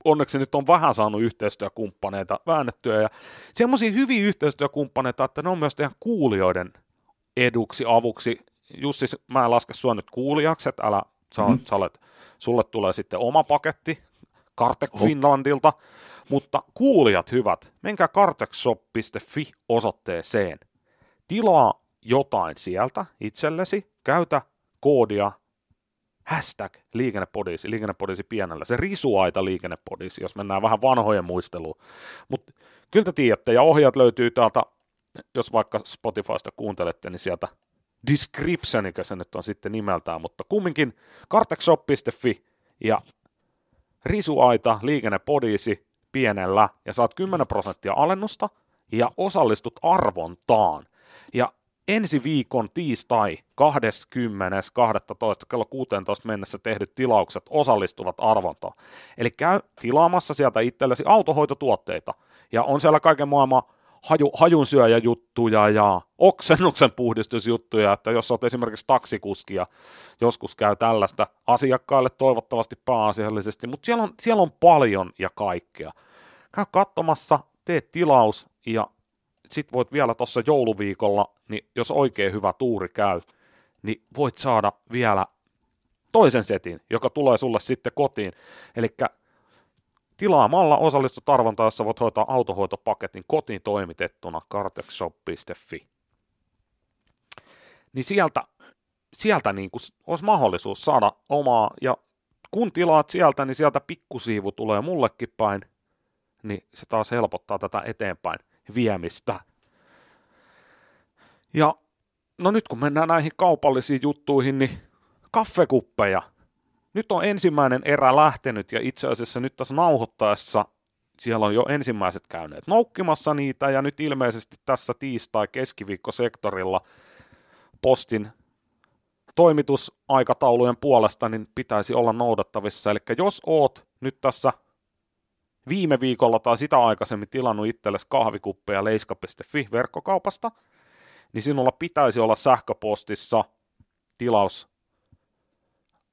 onneksi nyt on vähän saanut yhteistyökumppaneita väännettyä ja semmoisia hyviä yhteistyökumppaneita, että ne on myös teidän kuulijoiden eduksi, avuksi. Jussi, mä en laske sua nyt kuulijaksi, että älä, sä, mm-hmm. sä olet, sulle tulee sitten oma paketti, Kartek oh. Finlandilta, mutta kuulijat hyvät, menkää kartekshop.fi osoitteeseen. Tilaa jotain sieltä itsellesi, käytä koodia hashtag liikennepodisi, liikennepodisi pienellä, se risuaita liikennepodisi, jos mennään vähän vanhojen muisteluun. Mutta kyllä te tiedätte, ja ohjat löytyy täältä, jos vaikka Spotifysta kuuntelette, niin sieltä descriptionikö se nyt on sitten nimeltään, mutta kumminkin kartekshop.fi ja risuaita, liikennepodisi pienellä ja saat 10 prosenttia alennusta ja osallistut arvontaan. Ja ensi viikon tiistai 20.12. kello 16 mennessä tehdyt tilaukset osallistuvat arvontaan. Eli käy tilaamassa sieltä itsellesi autohoitotuotteita ja on siellä kaiken maailman haju, hajunsyöjäjuttuja ja oksennuksen puhdistusjuttuja, että jos olet esimerkiksi taksikuski ja joskus käy tällaista asiakkaille toivottavasti pääasiallisesti, mutta siellä on, siellä on paljon ja kaikkea. Käy katsomassa, tee tilaus ja sit voit vielä tuossa jouluviikolla, niin jos oikein hyvä tuuri käy, niin voit saada vielä toisen setin, joka tulee sulle sitten kotiin. Eli Tilaamalla osallistut arvontaan, jossa voit hoitaa autohoitopaketin kotiin toimitettuna kartexshop.fi. Niin sieltä, sieltä niin kuin olisi mahdollisuus saada omaa, ja kun tilaat sieltä, niin sieltä pikkusiivu tulee mullekin päin, niin se taas helpottaa tätä eteenpäin viemistä. Ja no nyt kun mennään näihin kaupallisiin juttuihin, niin kaffekuppeja – nyt on ensimmäinen erä lähtenyt ja itse asiassa nyt tässä nauhoittaessa siellä on jo ensimmäiset käyneet noukkimassa niitä ja nyt ilmeisesti tässä tiistai-keskiviikkosektorilla postin toimitusaikataulujen puolesta niin pitäisi olla noudattavissa. Eli jos oot nyt tässä viime viikolla tai sitä aikaisemmin tilannut itsellesi kahvikuppeja leiska.fi verkkokaupasta, niin sinulla pitäisi olla sähköpostissa tilaus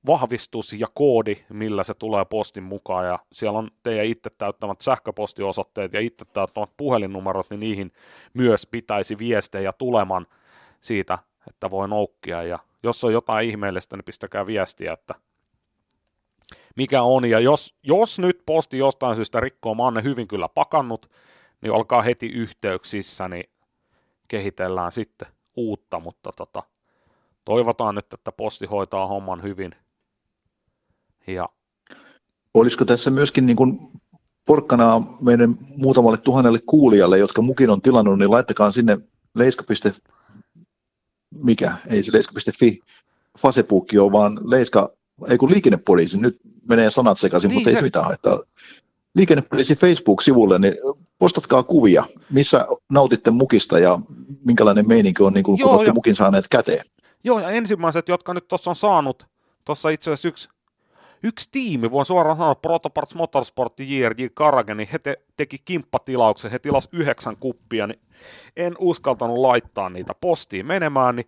vahvistus ja koodi, millä se tulee postin mukaan, ja siellä on teidän itse täyttämät sähköpostiosoitteet ja itse täyttämät puhelinnumerot, niin niihin myös pitäisi viestejä tuleman siitä, että voi noukkia, ja jos on jotain ihmeellistä, niin pistäkää viestiä, että mikä on, ja jos, jos nyt posti jostain syystä rikkoo, mä oon ne hyvin kyllä pakannut, niin olkaa heti yhteyksissä, niin kehitellään sitten uutta, mutta tota, toivotaan nyt, että posti hoitaa homman hyvin. Ja... Olisiko tässä myöskin niin kuin porkkanaa meidän muutamalle tuhannelle kuulijalle, jotka mukin on tilannut, niin laittakaa sinne leiska. mikä, ei se leiska.fi Facebook on, vaan leiska, ei kun liikennepoliisi, nyt menee sanat sekaisin, niin mutta se... ei se mitään haittaa. Liikennepoliisi Facebook-sivulle, niin postatkaa kuvia, missä nautitte mukista ja minkälainen meininki on, niin kun Joo, olette ja... mukin saaneet käteen. Joo, ja ensimmäiset, jotka nyt tuossa on saanut, tuossa itse asiassa yksi, yksi tiimi, voin suoraan sanoa, Protoparts Motorsport JRJ Karage, niin he te, teki kimppatilauksen, he tilas yhdeksän kuppia, niin en uskaltanut laittaa niitä postiin menemään, niin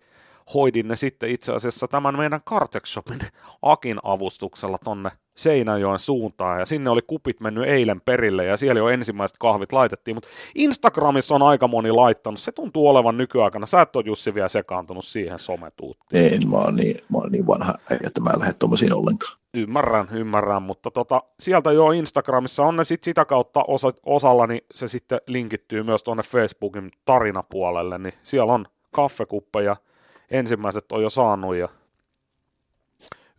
hoidin ne sitten itse asiassa tämän meidän Cartex Shopin Akin avustuksella tonne Seinäjoen suuntaan, ja sinne oli kupit mennyt eilen perille, ja siellä jo ensimmäiset kahvit laitettiin, mutta Instagramissa on aika moni laittanut, se tuntuu olevan nykyaikana, sä et ole Jussi vielä sekaantunut siihen sometuuttiin. En, mä oon niin, mä oon niin vanha, että mä en lähde tuommoisiin ollenkaan. Ymmärrän, ymmärrän, mutta tota, sieltä jo Instagramissa on ne sit sitä kautta osa, osalla, niin se sitten linkittyy myös tuonne Facebookin tarinapuolelle, niin siellä on kaffekuppeja, ensimmäiset on jo saanut ja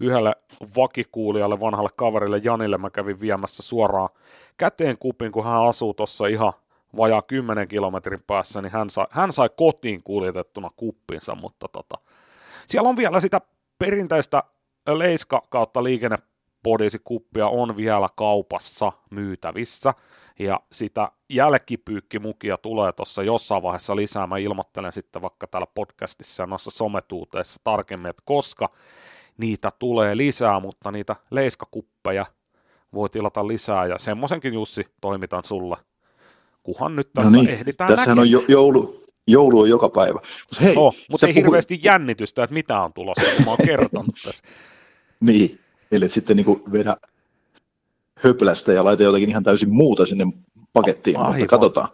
yhdelle vakikuulijalle, vanhalle kaverille Janille mä kävin viemässä suoraan käteen kupin, kun hän asuu tuossa ihan vajaa 10 kilometrin päässä, niin hän sai, hän sai kotiin kuljetettuna kuppinsa, mutta tota, siellä on vielä sitä perinteistä leiska kautta liikennepodisikuppia on vielä kaupassa myytävissä, ja sitä jälkipyykkimukia tulee tuossa jossain vaiheessa lisää. Mä ilmoittelen sitten vaikka täällä podcastissa ja noissa sometuuteissa tarkemmin, että koska niitä tulee lisää, mutta niitä leiskakuppeja voi tilata lisää, ja semmoisenkin Jussi toimitan sulle, kuhan nyt no tässä no niin, ehditään Tässähän näkemään. on jo, joulu, joulu on joka päivä. Mut hei, oh, mutta ei puhui... hirveästi jännitystä, että mitä on tulossa, kun mä oon kertonut tässä. niin, eli sitten niin vedä höplästä ja laita jotakin ihan täysin muuta sinne pakettiin, Aivan. mutta katsotaan.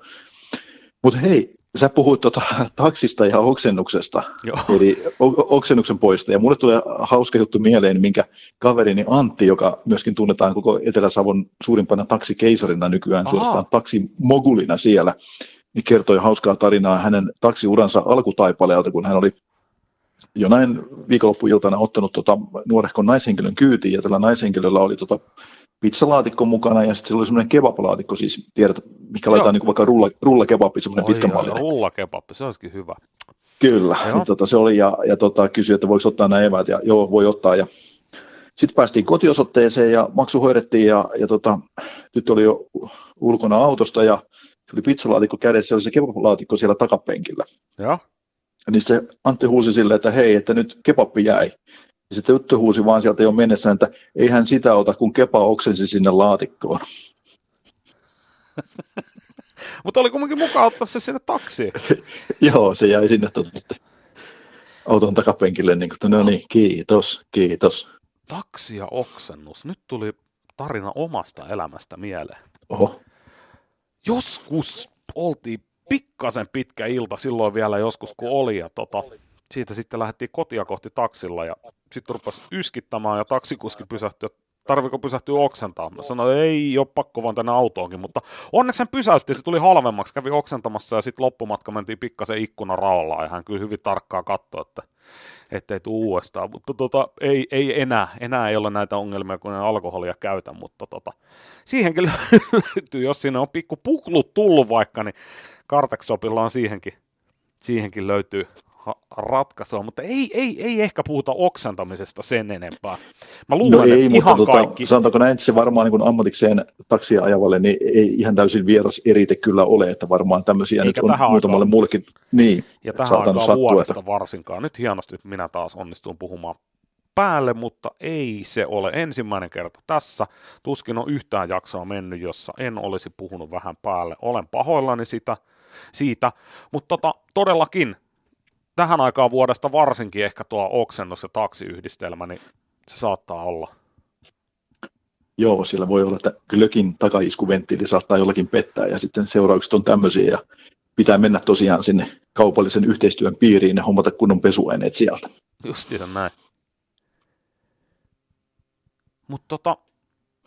Mutta hei, sä puhuit tuota taksista ja oksennuksesta, Joo. eli oksennuksen poista, ja mulle tulee hauska juttu mieleen, minkä kaverini Antti, joka myöskin tunnetaan koko Etelä-Savon suurimpana taksikeisarina nykyään, Aha. suorastaan taksimogulina siellä, niin kertoi hauskaa tarinaa hänen taksiuransa alkutaipaleelta, kun hän oli jonain viikonloppuiltana ottanut tota nuorehkon naishenkilön kyytiin, ja tällä naishenkilöllä oli tota pizzalaatikko mukana ja sitten oli semmoinen kebablaatikko, siis tiedät, mikä laitetaan niin vaikka rulla, rullakebabbi, semmoinen pitkän mallinen. Rullakebabbi, se olisikin hyvä. Kyllä, niin tota, se oli ja, ja tota, kysyi, että voiko ottaa nämä eväät ja joo, voi ottaa ja sitten päästiin kotiosoitteeseen ja maksu hoidettiin ja, ja tota, nyt oli jo ulkona autosta ja se oli pizzalaatikko kädessä, se oli se kebablaatikko siellä takapenkillä. Ja. Niin se Antti huusi silleen, että hei, että nyt kebappi jäi. Ja sitten Juttu huusi vaan sieltä jo mennessä, että ei hän sitä ota, kun kepa oksensi sinne laatikkoon. Mutta oli kumminkin mukaan ottaa se sinne taksiin. Joo, se jäi sinne tuota, auton takapenkille, niin kuin, no niin, kiitos, kiitos. Taksi ja oksennus. Nyt tuli tarina omasta elämästä mieleen. Oho. Joskus oltiin pikkasen pitkä ilta silloin vielä joskus, kun oli, ja tota, siitä sitten lähdettiin kotia kohti taksilla ja sitten rupesi yskittämään ja taksikuski pysähtyi, tarviko pysähtyä oksentaa. Mä sanoin, ei ole pakko vaan tänne autoonkin, mutta onneksi hän pysäytti, se tuli halvemmaksi, kävi oksentamassa ja sitten loppumatka mentiin pikkasen ikkuna raollaan ja hän kyllä hyvin tarkkaa katsoi, että ettei tule uudestaan, mutta tota, ei, ei enää, enää ei ole näitä ongelmia, kun en alkoholia käytä, mutta tota, siihenkin löytyy, jos sinne on pikku puklut tullut vaikka, niin Cartex on siihenkin, siihenkin löytyy ratkaisua, mutta ei, ei, ei ehkä puhuta oksentamisesta sen enempää. Mä luulen, no ei, että ihan tota, kaikki... Sanotaanko näin, että se varmaan niin ammatikseen taksia ajavalle niin ei ihan täysin vieras erite kyllä ole, että varmaan tämmöisiä Eikä nyt on muutamalle muullekin. Niin, ja tähän aikaan sattua, vuodesta että... varsinkaan. Nyt hienosti minä taas onnistun puhumaan päälle, mutta ei se ole ensimmäinen kerta tässä. Tuskin on yhtään jaksoa mennyt, jossa en olisi puhunut vähän päälle. Olen pahoillani sitä, siitä, mutta tota, todellakin tähän aikaan vuodesta varsinkin ehkä tuo oksennus ja taksiyhdistelmä, niin Se saattaa olla. Joo, siellä voi olla, että glökin takaiskuventtiili saattaa jollakin pettää ja sitten seuraukset on tämmöisiä ja pitää mennä tosiaan sinne kaupallisen yhteistyön piiriin ja hommata kunnon pesuaineet sieltä. Justiinsa näin. Mutta tota,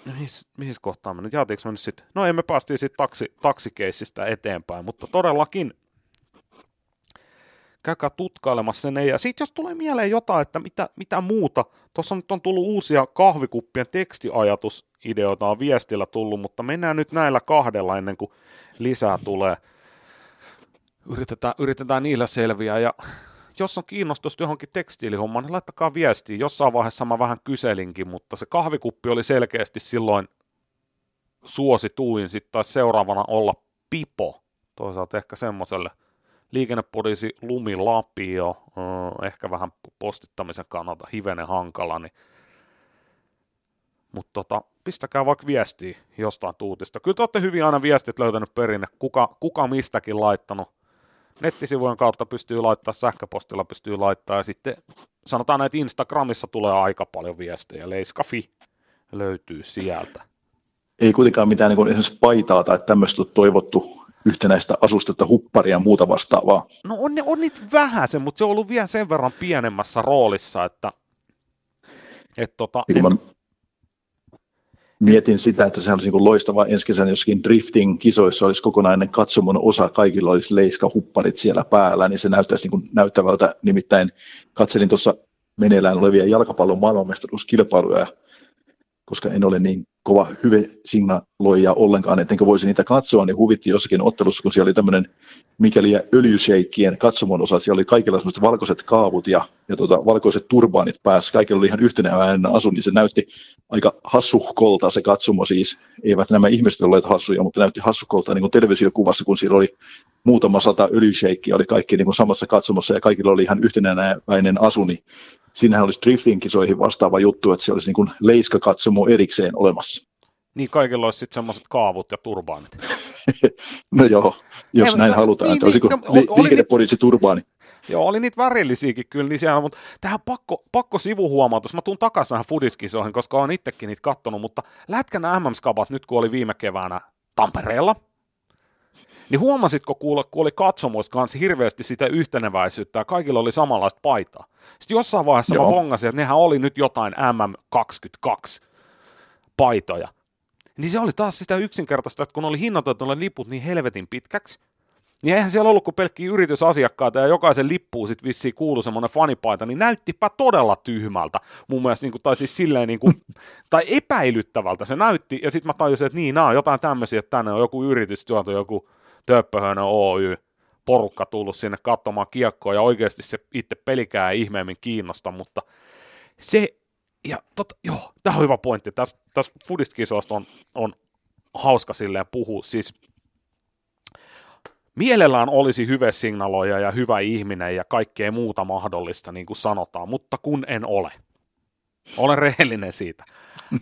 mihin, mihin kohtaan me nyt, jaatiinko me nyt sitten? No emme päästiin sitten taksi, taksikeissistä eteenpäin, mutta todellakin käykää tutkailemassa sen. Ja sitten jos tulee mieleen jotain, että mitä, mitä muuta, tuossa nyt on tullut uusia kahvikuppien tekstiajatusideoita on viestillä tullut, mutta mennään nyt näillä kahdella ennen kuin lisää tulee. Yritetään, yritetään niillä selviä ja jos on kiinnostusta johonkin tekstiilihommaan, niin laittakaa viestiä. Jossain vaiheessa mä vähän kyselinkin, mutta se kahvikuppi oli selkeästi silloin suosituin. Sitten taisi seuraavana olla pipo. Toisaalta ehkä semmoiselle liikennepoliisi Lumi Lapio, ehkä vähän postittamisen kannalta hivenen hankala, niin mutta tota, pistäkää vaikka viestiä jostain tuutista. Kyllä te olette hyvin aina viestit löytänyt perinne, kuka, kuka mistäkin laittanut nettisivujen kautta pystyy laittaa, sähköpostilla pystyy laittaa ja sitten sanotaan, että Instagramissa tulee aika paljon viestejä. Leiskafi löytyy sieltä. Ei kuitenkaan mitään niin esimerkiksi paitaa tai tämmöistä toivottu yhtenäistä asustetta, hupparia ja muuta vastaavaa. No on, on niitä vähän se, mutta se on ollut vielä sen verran pienemmässä roolissa, että et tota, niin en mietin sitä, että se olisi niin loistava ensi kesänä joskin drifting-kisoissa olisi kokonainen katsomon osa, kaikilla olisi leiskahupparit siellä päällä, niin se näyttäisi niin näyttävältä. Nimittäin katselin tuossa meneillään olevia jalkapallon maailmanmestaruuskilpailuja, koska en ole niin kova hyve signaloija ollenkaan, ettenkö voisi niitä katsoa, niin huvitti jossakin ottelussa, kun siellä oli tämmöinen mikäli ja öljysheikkien katsomon osa, siellä oli kaikilla semmoiset valkoiset kaavut ja, ja tota, valkoiset turbaanit päässä, kaikilla oli ihan yhtenäinen asu, niin se näytti aika hassukolta se katsomo siis, eivät nämä ihmiset olleet hassuja, mutta näytti hassukolta niin kuin televisiokuvassa, kun siellä oli muutama sata öljysheikkiä, oli kaikki niin kuin samassa katsomossa ja kaikilla oli ihan yhtenäinen asu, niin siinähän olisi drifting-kisoihin vastaava juttu, että se olisi niin kuin leiskakatsomo erikseen olemassa. Niin kaikilla olisi sitten semmoiset kaavut ja turbaanit. no joo, jos Ei, näin no, halutaan, niin, että olisiko niin, no, li- liikennepoliisi turbaani. Joo, oli niitä värillisiäkin kyllä, niin siellä, mutta tähän pakko, pakko sivuhuomautus. Mä tuun takaisin näihin fudiskisoihin, koska olen itsekin niitä kattonut, mutta Lätkän MM-skabat nyt kun oli viime keväänä Tampereella, niin huomasitko, kuule, kun oli katsomoissa kanssa hirveästi sitä yhteneväisyyttä ja kaikilla oli samanlaista paitaa. Sitten jossain vaiheessa Joo. mä bongasin, että nehän oli nyt jotain MM22 paitoja. Niin se oli taas sitä yksinkertaista, että kun oli hinnoiteltu ne liput niin helvetin pitkäksi, niin eihän siellä ollut kuin pelkkiä yritysasiakkaita ja jokaisen lippuun sitten vissiin kuului semmoinen fanipaita, niin näyttipä todella tyhmältä mun mielestä, niin kuin, tai siis silleen niin kuin, tai epäilyttävältä se näytti, ja sitten mä tajusin, että niin, nämä on jotain tämmöisiä, että tänne on joku yritys tuolta, joku Töppöhönö Oy, porukka tullut sinne katsomaan kiekkoa, ja oikeasti se itse pelikää ei kiinnosta, mutta se ja tota, joo, tämä on hyvä pointti. Tässä, tässä Foodist-kisoista on, on hauska silleen puhua. Siis mielellään olisi hyvä signaloija ja hyvä ihminen ja kaikkea muuta mahdollista, niin kuin sanotaan, mutta kun en ole. Olen rehellinen siitä.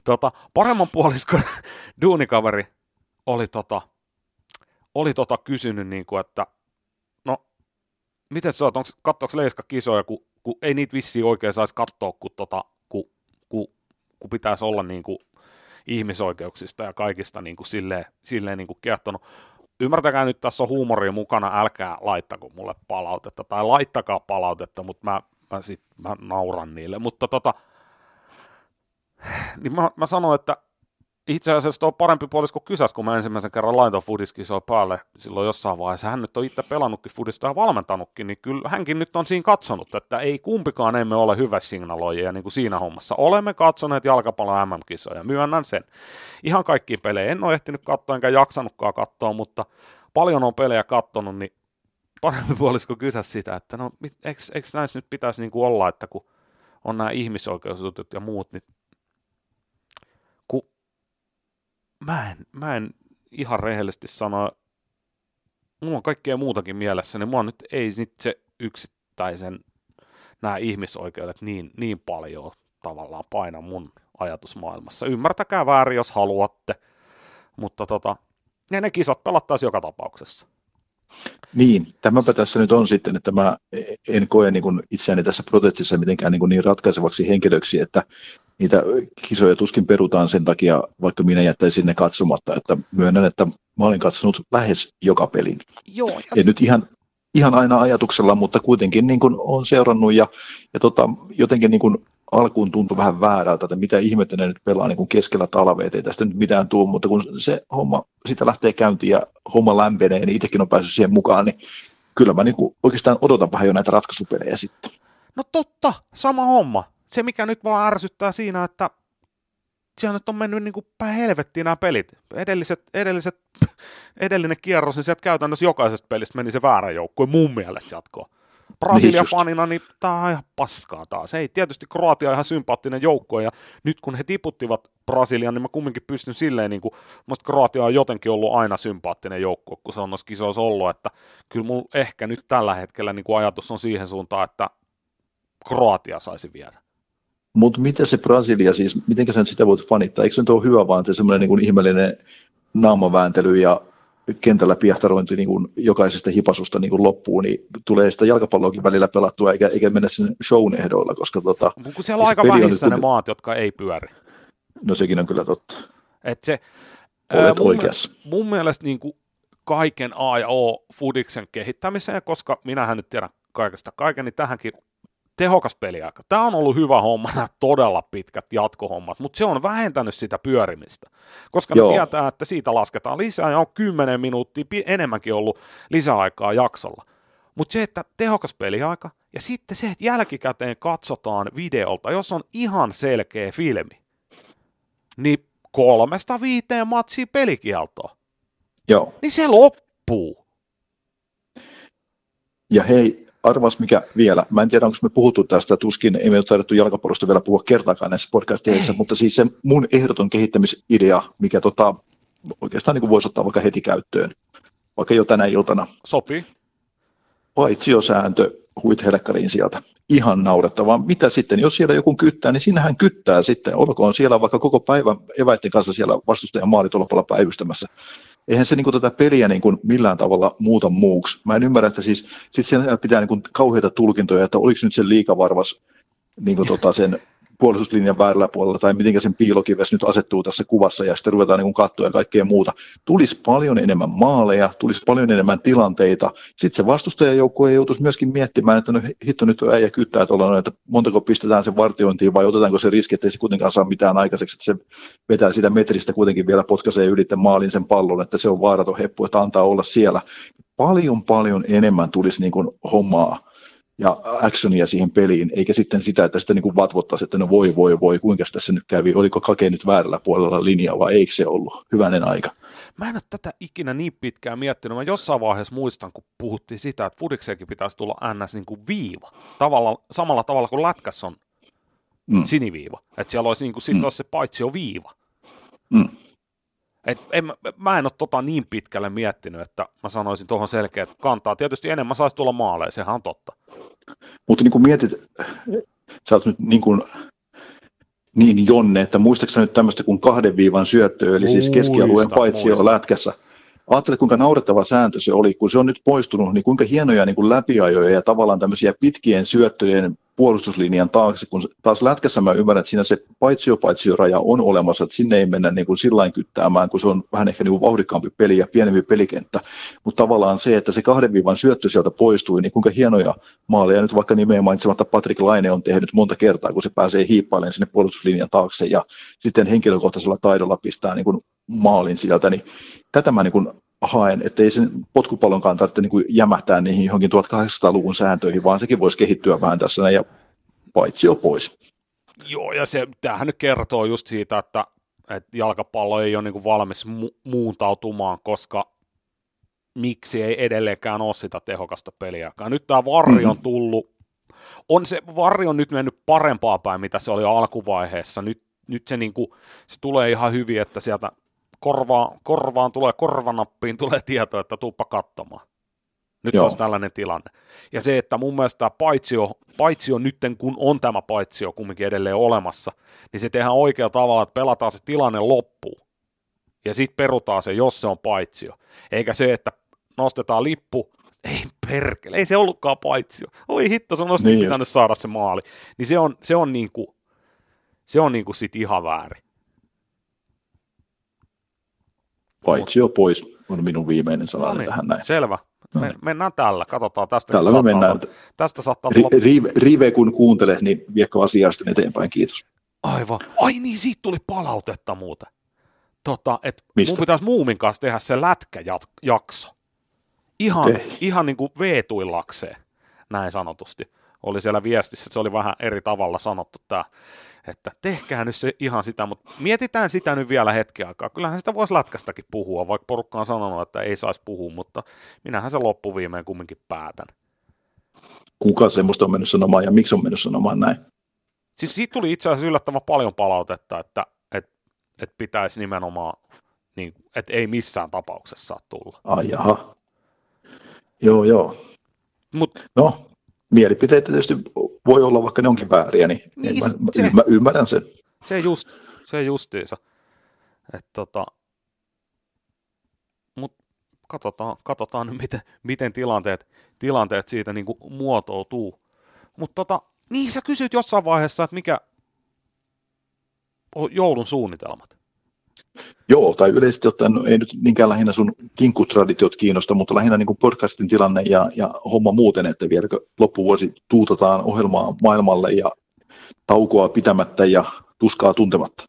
Tota, paremman puoliskon duunikaveri oli, tota, oli tota kysynyt, niin kuin, että no, miten sä oot, katsoako Leiska kisoja, kun, kun ei niitä vissiin oikein saisi katsoa, kun tota, kun, kun pitäisi olla niin kuin ihmisoikeuksista ja kaikista niin kuin silleen, silleen niin kuin kertonut. Ymmärtäkää nyt, tässä on huumoria mukana, älkää laittako mulle palautetta, tai laittakaa palautetta, mutta mä, mä, sit, mä nauran niille. Mutta tota, niin mä, mä sanoin, että itse asiassa tuo parempi puolisko kysäs, kun mä ensimmäisen kerran laitoin Fudiskisoi päälle silloin jossain vaiheessa. Hän nyt on itse pelannutkin Fudista ja valmentanutkin, niin kyllä hänkin nyt on siinä katsonut, että ei kumpikaan emme ole hyvä signaloijia niin kuin siinä hommassa. Olemme katsoneet jalkapallon MM-kisoja, myönnän sen. Ihan kaikki pelejä en ole ehtinyt katsoa, enkä jaksanutkaan katsoa, mutta paljon on pelejä kattonut, niin parempi puolisko kysäs sitä, että no eikö, eikö näissä nyt pitäisi niin kuin olla, että kun on nämä ihmisoikeusjutut ja muut, niin mä en, mä en ihan rehellisesti sano, mulla on kaikkea muutakin mielessä, niin mua nyt ei nyt se yksittäisen nämä ihmisoikeudet niin, niin paljon tavallaan paina mun ajatusmaailmassa. Ymmärtäkää väärin, jos haluatte, mutta tota, ne, ne kisat pelattaisiin joka tapauksessa. Niin, tämäpä tässä nyt on sitten, että mä en koe niin kuin itseäni tässä protestissa mitenkään niin, kuin niin ratkaisevaksi henkilöksi, että niitä kisoja tuskin perutaan sen takia, vaikka minä jättäisin ne katsomatta, että myönnän, että mä olin katsonut lähes joka pelin. Joo, ja En nyt ihan, ihan aina ajatuksella, mutta kuitenkin niin kuin on seurannut ja, ja tota, jotenkin niin kuin alkuun tuntui vähän väärältä, että mitä ihmettä ne nyt pelaa niin kuin keskellä talvea, ei tästä nyt mitään tuu, mutta kun se homma sitä lähtee käyntiin ja homma lämpenee, niin itsekin on päässyt siihen mukaan, niin kyllä mä niin kuin oikeastaan odotan vähän jo näitä ratkaisupelejä sitten. No totta, sama homma. Se mikä nyt vaan ärsyttää siinä, että siellä nyt on mennyt niin kuin päin helvettiin nämä pelit. Edelliset, edelliset, edellinen kierros, niin sieltä käytännössä jokaisesta pelistä meni se väärä joukkue mun mielestä jatkoon. Brasilia just. fanina, niin tämä on ihan paskaa taas. Ei, tietysti Kroatia on ihan sympaattinen joukko, ja nyt kun he tiputtivat Brasilian, niin mä kumminkin pystyn silleen, niin kuin, musta Kroatia on jotenkin ollut aina sympaattinen joukko, kun se on noissa kisoissa ollut, että kyllä mulla ehkä nyt tällä hetkellä niin kuin ajatus on siihen suuntaan, että Kroatia saisi viedä. Mutta mitä se Brasilia siis, miten sä nyt sitä voit fanittaa? Eikö se nyt ole hyvä vaan, että semmoinen niin ihmeellinen naamavääntely ja kentällä piehtarointi niin kuin jokaisesta hipasusta niin kuin loppuun, niin tulee sitä jalkapalloakin välillä pelattua, eikä, eikä mennä sen shown ehdoilla, koska tota, Mut Kun siellä on aika peli on vähissä nyt ne maat, jotka ei pyöri. no sekin on kyllä totta. Et se, Olet ää, mun, oikeassa. mun mielestä niin kuin kaiken A ja O Fudiksen kehittämiseen, koska minähän nyt tiedän kaikesta kaiken, niin tähänkin tehokas peliaika. Tämä on ollut hyvä homma, nämä todella pitkät jatkohommat, mutta se on vähentänyt sitä pyörimistä, koska Joo. ne tietää, että siitä lasketaan lisää ja on 10 minuuttia enemmänkin ollut lisäaikaa jaksolla. Mutta se, että tehokas peliaika ja sitten se, että jälkikäteen katsotaan videolta, jos on ihan selkeä filmi, niin kolmesta viiteen matsia pelikieltoa, Joo. niin se loppuu. Ja hei, arvas mikä vielä. Mä en tiedä, onko me puhuttu tästä, tuskin ei me ole taidettu jalkapallosta vielä puhua kertaakaan näissä podcastissa, Ei. mutta siis se mun ehdoton kehittämisidea, mikä tota, oikeastaan niin voisi ottaa vaikka heti käyttöön, vaikka jo tänä iltana, Sopii. paitsiosääntö huithelkkariin sieltä. Ihan naurettavaa. Mitä sitten, jos siellä joku kyttää, niin sinähän kyttää sitten. Olkoon siellä vaikka koko päivän eväiden kanssa siellä vastustajan maalitolpalla päivystämässä. Eihän se niin kuin, tätä peliä niin kuin, millään tavalla muuta muuksi. Mä en ymmärrä, että siis sit siellä pitää niin kuin, kauheita tulkintoja, että oliko nyt se liikavarvas niin kuin, tota, sen puolustuslinjan väärällä puolella tai miten sen piilokives nyt asettuu tässä kuvassa ja sitten ruvetaan niin katsoa ja kaikkea muuta. Tulisi paljon enemmän maaleja, tulisi paljon enemmän tilanteita. Sitten se vastustajajoukkue joutuisi myöskin miettimään, että no hitto nyt äijä kyttää tuolla, että montako pistetään sen vartiointiin vai otetaanko se riski, että ei se kuitenkaan saa mitään aikaiseksi, että se vetää sitä metristä kuitenkin vielä potkaisee ylitte maalin sen pallon, että se on vaaraton heppu, että antaa olla siellä. Paljon paljon enemmän tulisi niin kuin hommaa ja actionia siihen peliin, eikä sitten sitä, että sitä niin kuin vatvottaisiin, että no voi, voi, voi, kuinka tässä nyt kävi, oliko Kake nyt väärällä puolella linjaa vai eikö se ollut, hyvänen aika. Mä en ole tätä ikinä niin pitkään miettinyt. Mä jossain vaiheessa muistan, kun puhuttiin sitä, että Fudikseekin pitäisi tulla ns. Niin kuin viiva. Tavalla, samalla tavalla kuin lätkässä on Mm. siniviiva. Että siellä olisi, niin kuin, sit Mm. olisi se paitsi jo viiva. Mm. Et en, mä- en ole tota niin pitkälle miettinyt, että mä sanoisin tuohon selkeä, että kantaa. Tietysti enemmän saisi tulla maaleja, sehän on totta. Mutta niin kuin mietit, sä oot nyt niin, kuin, niin Jonne, että muistaaksä nyt tämmöistä kuin kahden viivan syöttöä, eli siis keskialueen paitsi muistan. lätkässä. Ajattele, kuinka naurettava sääntö se oli, kun se on nyt poistunut, niin kuinka hienoja niin kuin läpiajoja ja tavallaan tämmöisiä pitkien syöttöjen puolustuslinjan taakse, kun taas lätkässä mä ymmärrän, että siinä se paitsio paitsio raja on olemassa, että sinne ei mennä niin kuin sillain kyttäämään, kun se on vähän ehkä niin kuin vauhdikkaampi peli ja pienempi pelikenttä, mutta tavallaan se, että se kahden viivan syöttö sieltä poistui, niin kuinka hienoja maaleja nyt vaikka nimeen mainitsematta Patrick Laine on tehnyt monta kertaa, kun se pääsee hiippailemaan sinne puolustuslinjan taakse ja sitten henkilökohtaisella taidolla pistää niin kuin maalin sieltä, niin tätä mä niin kuin haen, että ei sen potkupallonkaan tarvitse niin kuin jämähtää niihin johonkin 1800-luvun sääntöihin, vaan sekin voisi kehittyä vähän tässä näin, ja paitsi jo pois. Joo, ja se, tämähän nyt kertoo just siitä, että, että jalkapallo ei ole niin kuin valmis mu- muuntautumaan, koska miksi ei edelleenkään ole sitä tehokasta peliäkään. Nyt tämä varri on tullut, on se varri on nyt mennyt parempaa päin, mitä se oli alkuvaiheessa. Nyt, nyt se, niin kuin, se tulee ihan hyvin, että sieltä korvaan, korvaan tulee, korvanappiin tulee tieto, että tuuppa katsomaan. Nyt Joo. on tällainen tilanne. Ja se, että mun mielestä tämä paitsio, paitsio nytten, kun on tämä paitsio kumminkin edelleen olemassa, niin se tehdään oikealla tavalla, että pelataan se tilanne loppuun. Ja sitten perutaan se, jos se on paitsio. Eikä se, että nostetaan lippu, ei perkele, ei se ollutkaan paitsi. Oi hitto, se on niin pitänyt just. saada se maali. Niin se on, se on niinku, se on niinku sit ihan väärin. Paitsi jo pois on minun viimeinen sana no niin, tähän näin. Selvä. No me, niin. mennään tällä, katsotaan tästä. Tällä me mennään. Olla. Tästä saattaa tulla... Rive, rive, kun kuuntelee, niin viekö asiaa sitten eteenpäin, kiitos. Aivan. Ai niin, siitä tuli palautetta muuten. Tota, et Mistä? mun pitäisi Muumin kanssa tehdä se lätkäjakso. Ihan, okay. ihan niin kuin veetuillakseen, näin sanotusti. Oli siellä viestissä, se oli vähän eri tavalla sanottu tämä, että tehkää nyt se ihan sitä, mutta mietitään sitä nyt vielä hetki aikaa. Kyllähän sitä voisi lätkästäkin puhua, vaikka porukka on sanonut, että ei saisi puhua, mutta minähän se loppuviimeen kumminkin päätän. Kuka semmoista on mennyt sanomaan ja miksi on mennyt sanomaan näin? Siis siitä tuli itse asiassa yllättävän paljon palautetta, että, että, että pitäisi nimenomaan, niin, että ei missään tapauksessa saa tulla. Ai jaha. Joo, joo. Mut, no, mielipiteitä tietysti voi olla, vaikka ne onkin vääriä, niin, niin mä, se, ymmär, ymmärrän sen. Se just, se justiinsa. tota, mut katsotaan, katsotaan nyt, miten, miten tilanteet, tilanteet siitä niin kuin muotoutuu. Mutta tota, niin sä kysyt jossain vaiheessa, että mikä on joulun suunnitelmat. Joo, tai yleisesti ottaen no, ei nyt niinkään lähinnä sun kinkkutraditiot kiinnosta, mutta lähinnä niin kuin podcastin tilanne ja, ja homma muuten, että vieläkö loppuvuosi tuutataan ohjelmaa maailmalle ja taukoa pitämättä ja tuskaa tuntematta.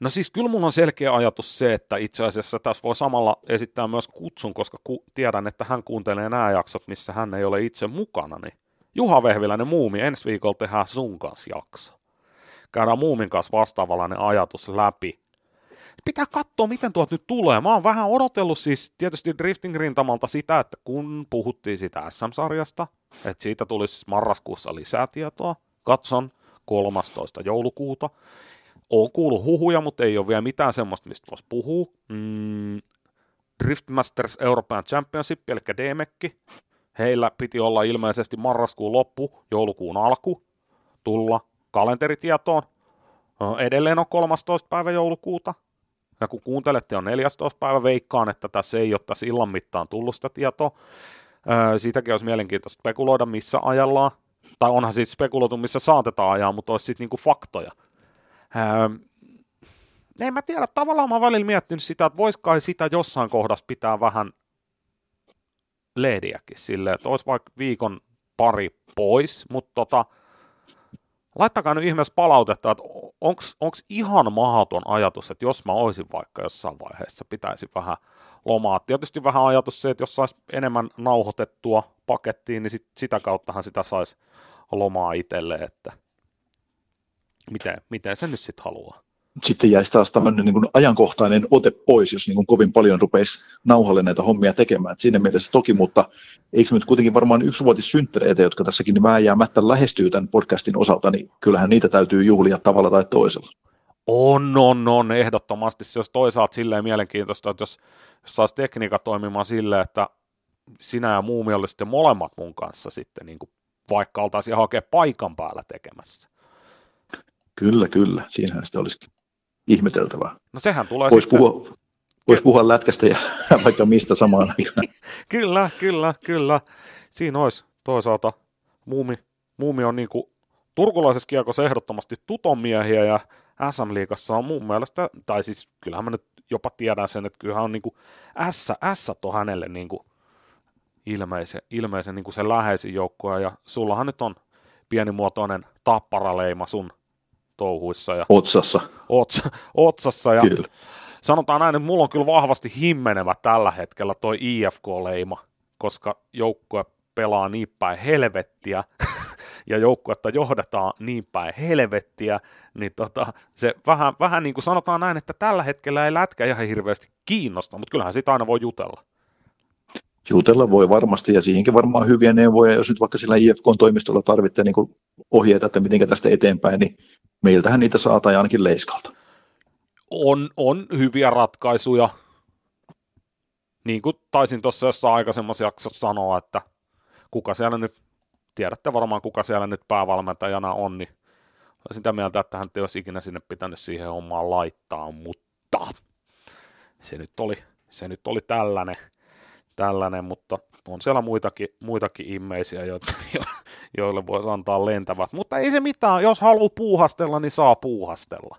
No siis kyllä mulla on selkeä ajatus se, että itse asiassa tässä voi samalla esittää myös kutsun, koska ku- tiedän, että hän kuuntelee nämä jaksot, missä hän ei ole itse mukana. Niin Juha Vehviläinen Muumi, ensi viikolla tehdään sun kanssa jakso. Käydään Muumin kanssa vastaavallainen ajatus läpi pitää katsoa, miten tuot nyt tulee. Mä oon vähän odotellut siis tietysti Drifting Rintamalta sitä, että kun puhuttiin sitä SM-sarjasta, että siitä tulisi marraskuussa lisää tietoa. Katson 13. joulukuuta. Oon kuullut huhuja, mutta ei ole vielä mitään semmoista, mistä voisi puhua. Mm, Driftmasters European Championship, eli DMEC. Heillä piti olla ilmeisesti marraskuun loppu, joulukuun alku, tulla kalenteritietoon. Edelleen on 13. päivä joulukuuta. Ja kun kuuntelette on 14. päivä, veikkaan, että tässä ei ole tässä illan mittaan tullut sitä tietoa. Öö, siitäkin olisi mielenkiintoista spekuloida, missä ajallaan. Tai onhan siitä spekuloitu, missä saatetaan ajaa, mutta olisi sitten niinku faktoja. Öö, en mä tiedä, tavallaan mä välillä miettinyt sitä, että voisiko sitä jossain kohdassa pitää vähän lehdiäkin silleen, että olisi vaikka viikon pari pois, mutta tota, laittakaa nyt ihmeessä palautetta, että onko ihan mahaton ajatus, että jos mä olisin vaikka jossain vaiheessa, pitäisi vähän lomaa. Tietysti vähän ajatus se, että jos saisi enemmän nauhoitettua pakettiin, niin sit, sitä kauttahan sitä saisi lomaa itselle, että miten, miten se nyt sitten haluaa sitten jäisi taas tämmöinen niin kuin ajankohtainen ote pois, jos niin kuin kovin paljon rupeisi nauhalle näitä hommia tekemään. Et siinä mielessä toki, mutta eikö se nyt kuitenkin varmaan yksivuotissynttäreitä, jotka tässäkin niin vääjäämättä lähestyy tämän podcastin osalta, niin kyllähän niitä täytyy juhlia tavalla tai toisella. On, on, on, ehdottomasti. Se olisi toisaalta silleen mielenkiintoista, että jos, jos saisi tekniikka toimimaan silleen, että sinä ja muumi olisi sitten molemmat mun kanssa sitten, niin kuin vaikka oltaisiin hakea paikan päällä tekemässä. Kyllä, kyllä. Siinähän sitä olisikin ihmeteltävää. No sehän tulee Voisi sitten... puhua, vois puhua lätkästä ja vaikka mistä samaan aikaan. kyllä, kyllä, kyllä. Siinä olisi toisaalta muumi, muumi on niin kuin turkulaisessa kiekossa ehdottomasti tuton miehiä ja SM-liigassa on mun mielestä, tai siis kyllähän mä nyt jopa tiedän sen, että kyllähän on niin kuin S, S on hänelle niin kuin ilmeisen, ilmeisen niin kuin se läheisin joukkue, ja sullahan nyt on pienimuotoinen tapparaleima sun touhuissa. Ja otsassa. Ots, otsassa ja kyllä. sanotaan näin, että mulla on kyllä vahvasti himmenevä tällä hetkellä toi IFK-leima, koska joukkue pelaa niin päin helvettiä, ja joukkuetta johdetaan niin päin helvettiä, niin tota, se vähän, vähän niin kuin sanotaan näin, että tällä hetkellä ei lätkä ihan hirveästi kiinnosta, mutta kyllähän sitä aina voi jutella. Jutella voi varmasti, ja siihenkin varmaan hyviä neuvoja, jos nyt vaikka sillä IFK-toimistolla tarvitsee niin ohjeita, että miten tästä eteenpäin, niin meiltähän niitä saa tai ainakin Leiskalta. On, on hyviä ratkaisuja. Niin kuin taisin tuossa jossain aikaisemmassa jaksossa sanoa, että kuka siellä nyt, tiedätte varmaan kuka siellä nyt päävalmentajana on, niin olen sitä mieltä, että hän ei olisi ikinä sinne pitänyt siihen hommaan laittaa, mutta se nyt oli, se nyt oli tällainen, tällainen, mutta on siellä muitakin, muitakin immeisiä, jo, joille voisi antaa lentävät. Mutta ei se mitään, jos haluaa puuhastella, niin saa puuhastella.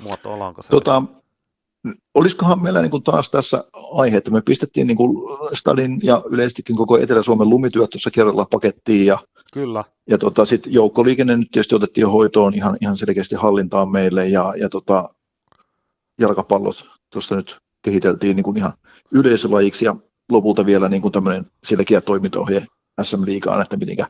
Muotoillaanko se? Tota, olisikohan meillä niin kuin taas tässä aihe, että me pistettiin niin kuin Stadin ja yleisestikin koko Etelä-Suomen lumityöt tuossa kerralla pakettiin ja Kyllä. Ja tota, sitten joukkoliikenne nyt tietysti otettiin hoitoon ihan, ihan selkeästi hallintaan meille ja, ja tota, jalkapallot tuosta nyt kehiteltiin niin kuin ihan yleisölajiksi ja lopulta vielä niin kuin tämmöinen selkeä toimintaohje SM-liigaan, että miten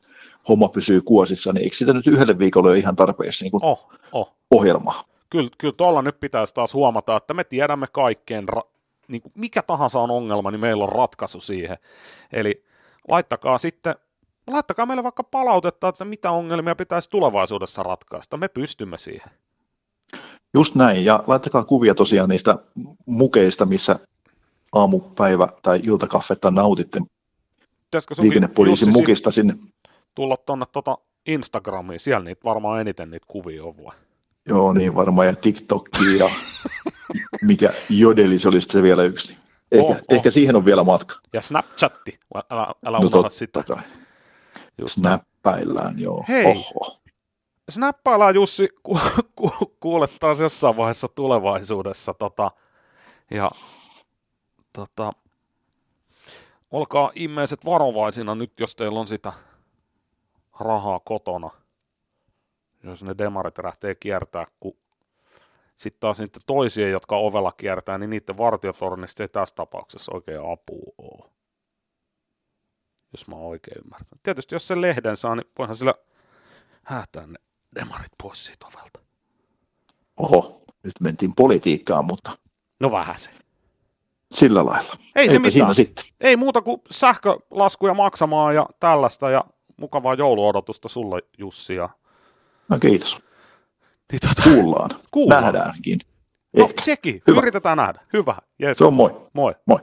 homma pysyy kuosissa, niin eikö sitä nyt yhdelle viikolle ole ihan tarpeessa niin kuin oh, oh. ohjelmaa? Kyllä, kyllä tuolla nyt pitäisi taas huomata, että me tiedämme kaikkeen, ra- niin kuin mikä tahansa on ongelma, niin meillä on ratkaisu siihen. Eli laittakaa sitten laittakaa meille vaikka palautetta, että mitä ongelmia pitäisi tulevaisuudessa ratkaista. Me pystymme siihen. Just näin, ja laittakaa kuvia tosiaan niistä mukeista, missä aamupäivä- tai iltakaffetta nautitte liikennepoliisin mukista sinne. Tulla tuonne tuota Instagramiin, siellä niitä varmaan eniten niitä kuvia on vai? Joo, niin varmaan, ja TikTokki ja mikä jodeli se olisi se vielä yksi. Ehkä, oh, oh. ehkä siihen on vielä matka. Ja Snapchatti, älä, älä no, unohda sitä. Kai. Just Snappaillaan, joo. Hei, Oho. snappaillaan Jussi, ku, ku, kuule taas jossain vaiheessa tulevaisuudessa. Tota, ja tota, olkaa ihmiset varovaisina nyt, jos teillä on sitä rahaa kotona. Jos ne demarit lähtee kiertää, kun sitten taas niitä toisia, jotka ovella kiertää, niin niiden vartiotornista ei tässä tapauksessa oikein apua ole jos mä oikein ymmärtänyt. Tietysti jos se lehden saa, niin voihan sillä häätää ne demarit pois siitä ovelta. Oho, nyt mentiin politiikkaan, mutta... No vähän se. Sillä lailla. Ei se mitään. Siinä sitten. Ei muuta kuin sähkölaskuja maksamaan ja tällaista ja mukavaa jouluodotusta sulle Jussi. Ja... No kiitos. Niin, tota... Kuullaan. Kuullaan. Nähdäänkin. No Ehkä. sekin. Hyvä. Yritetään nähdä. Hyvä. Yes. Se on moi. Moi. Moi.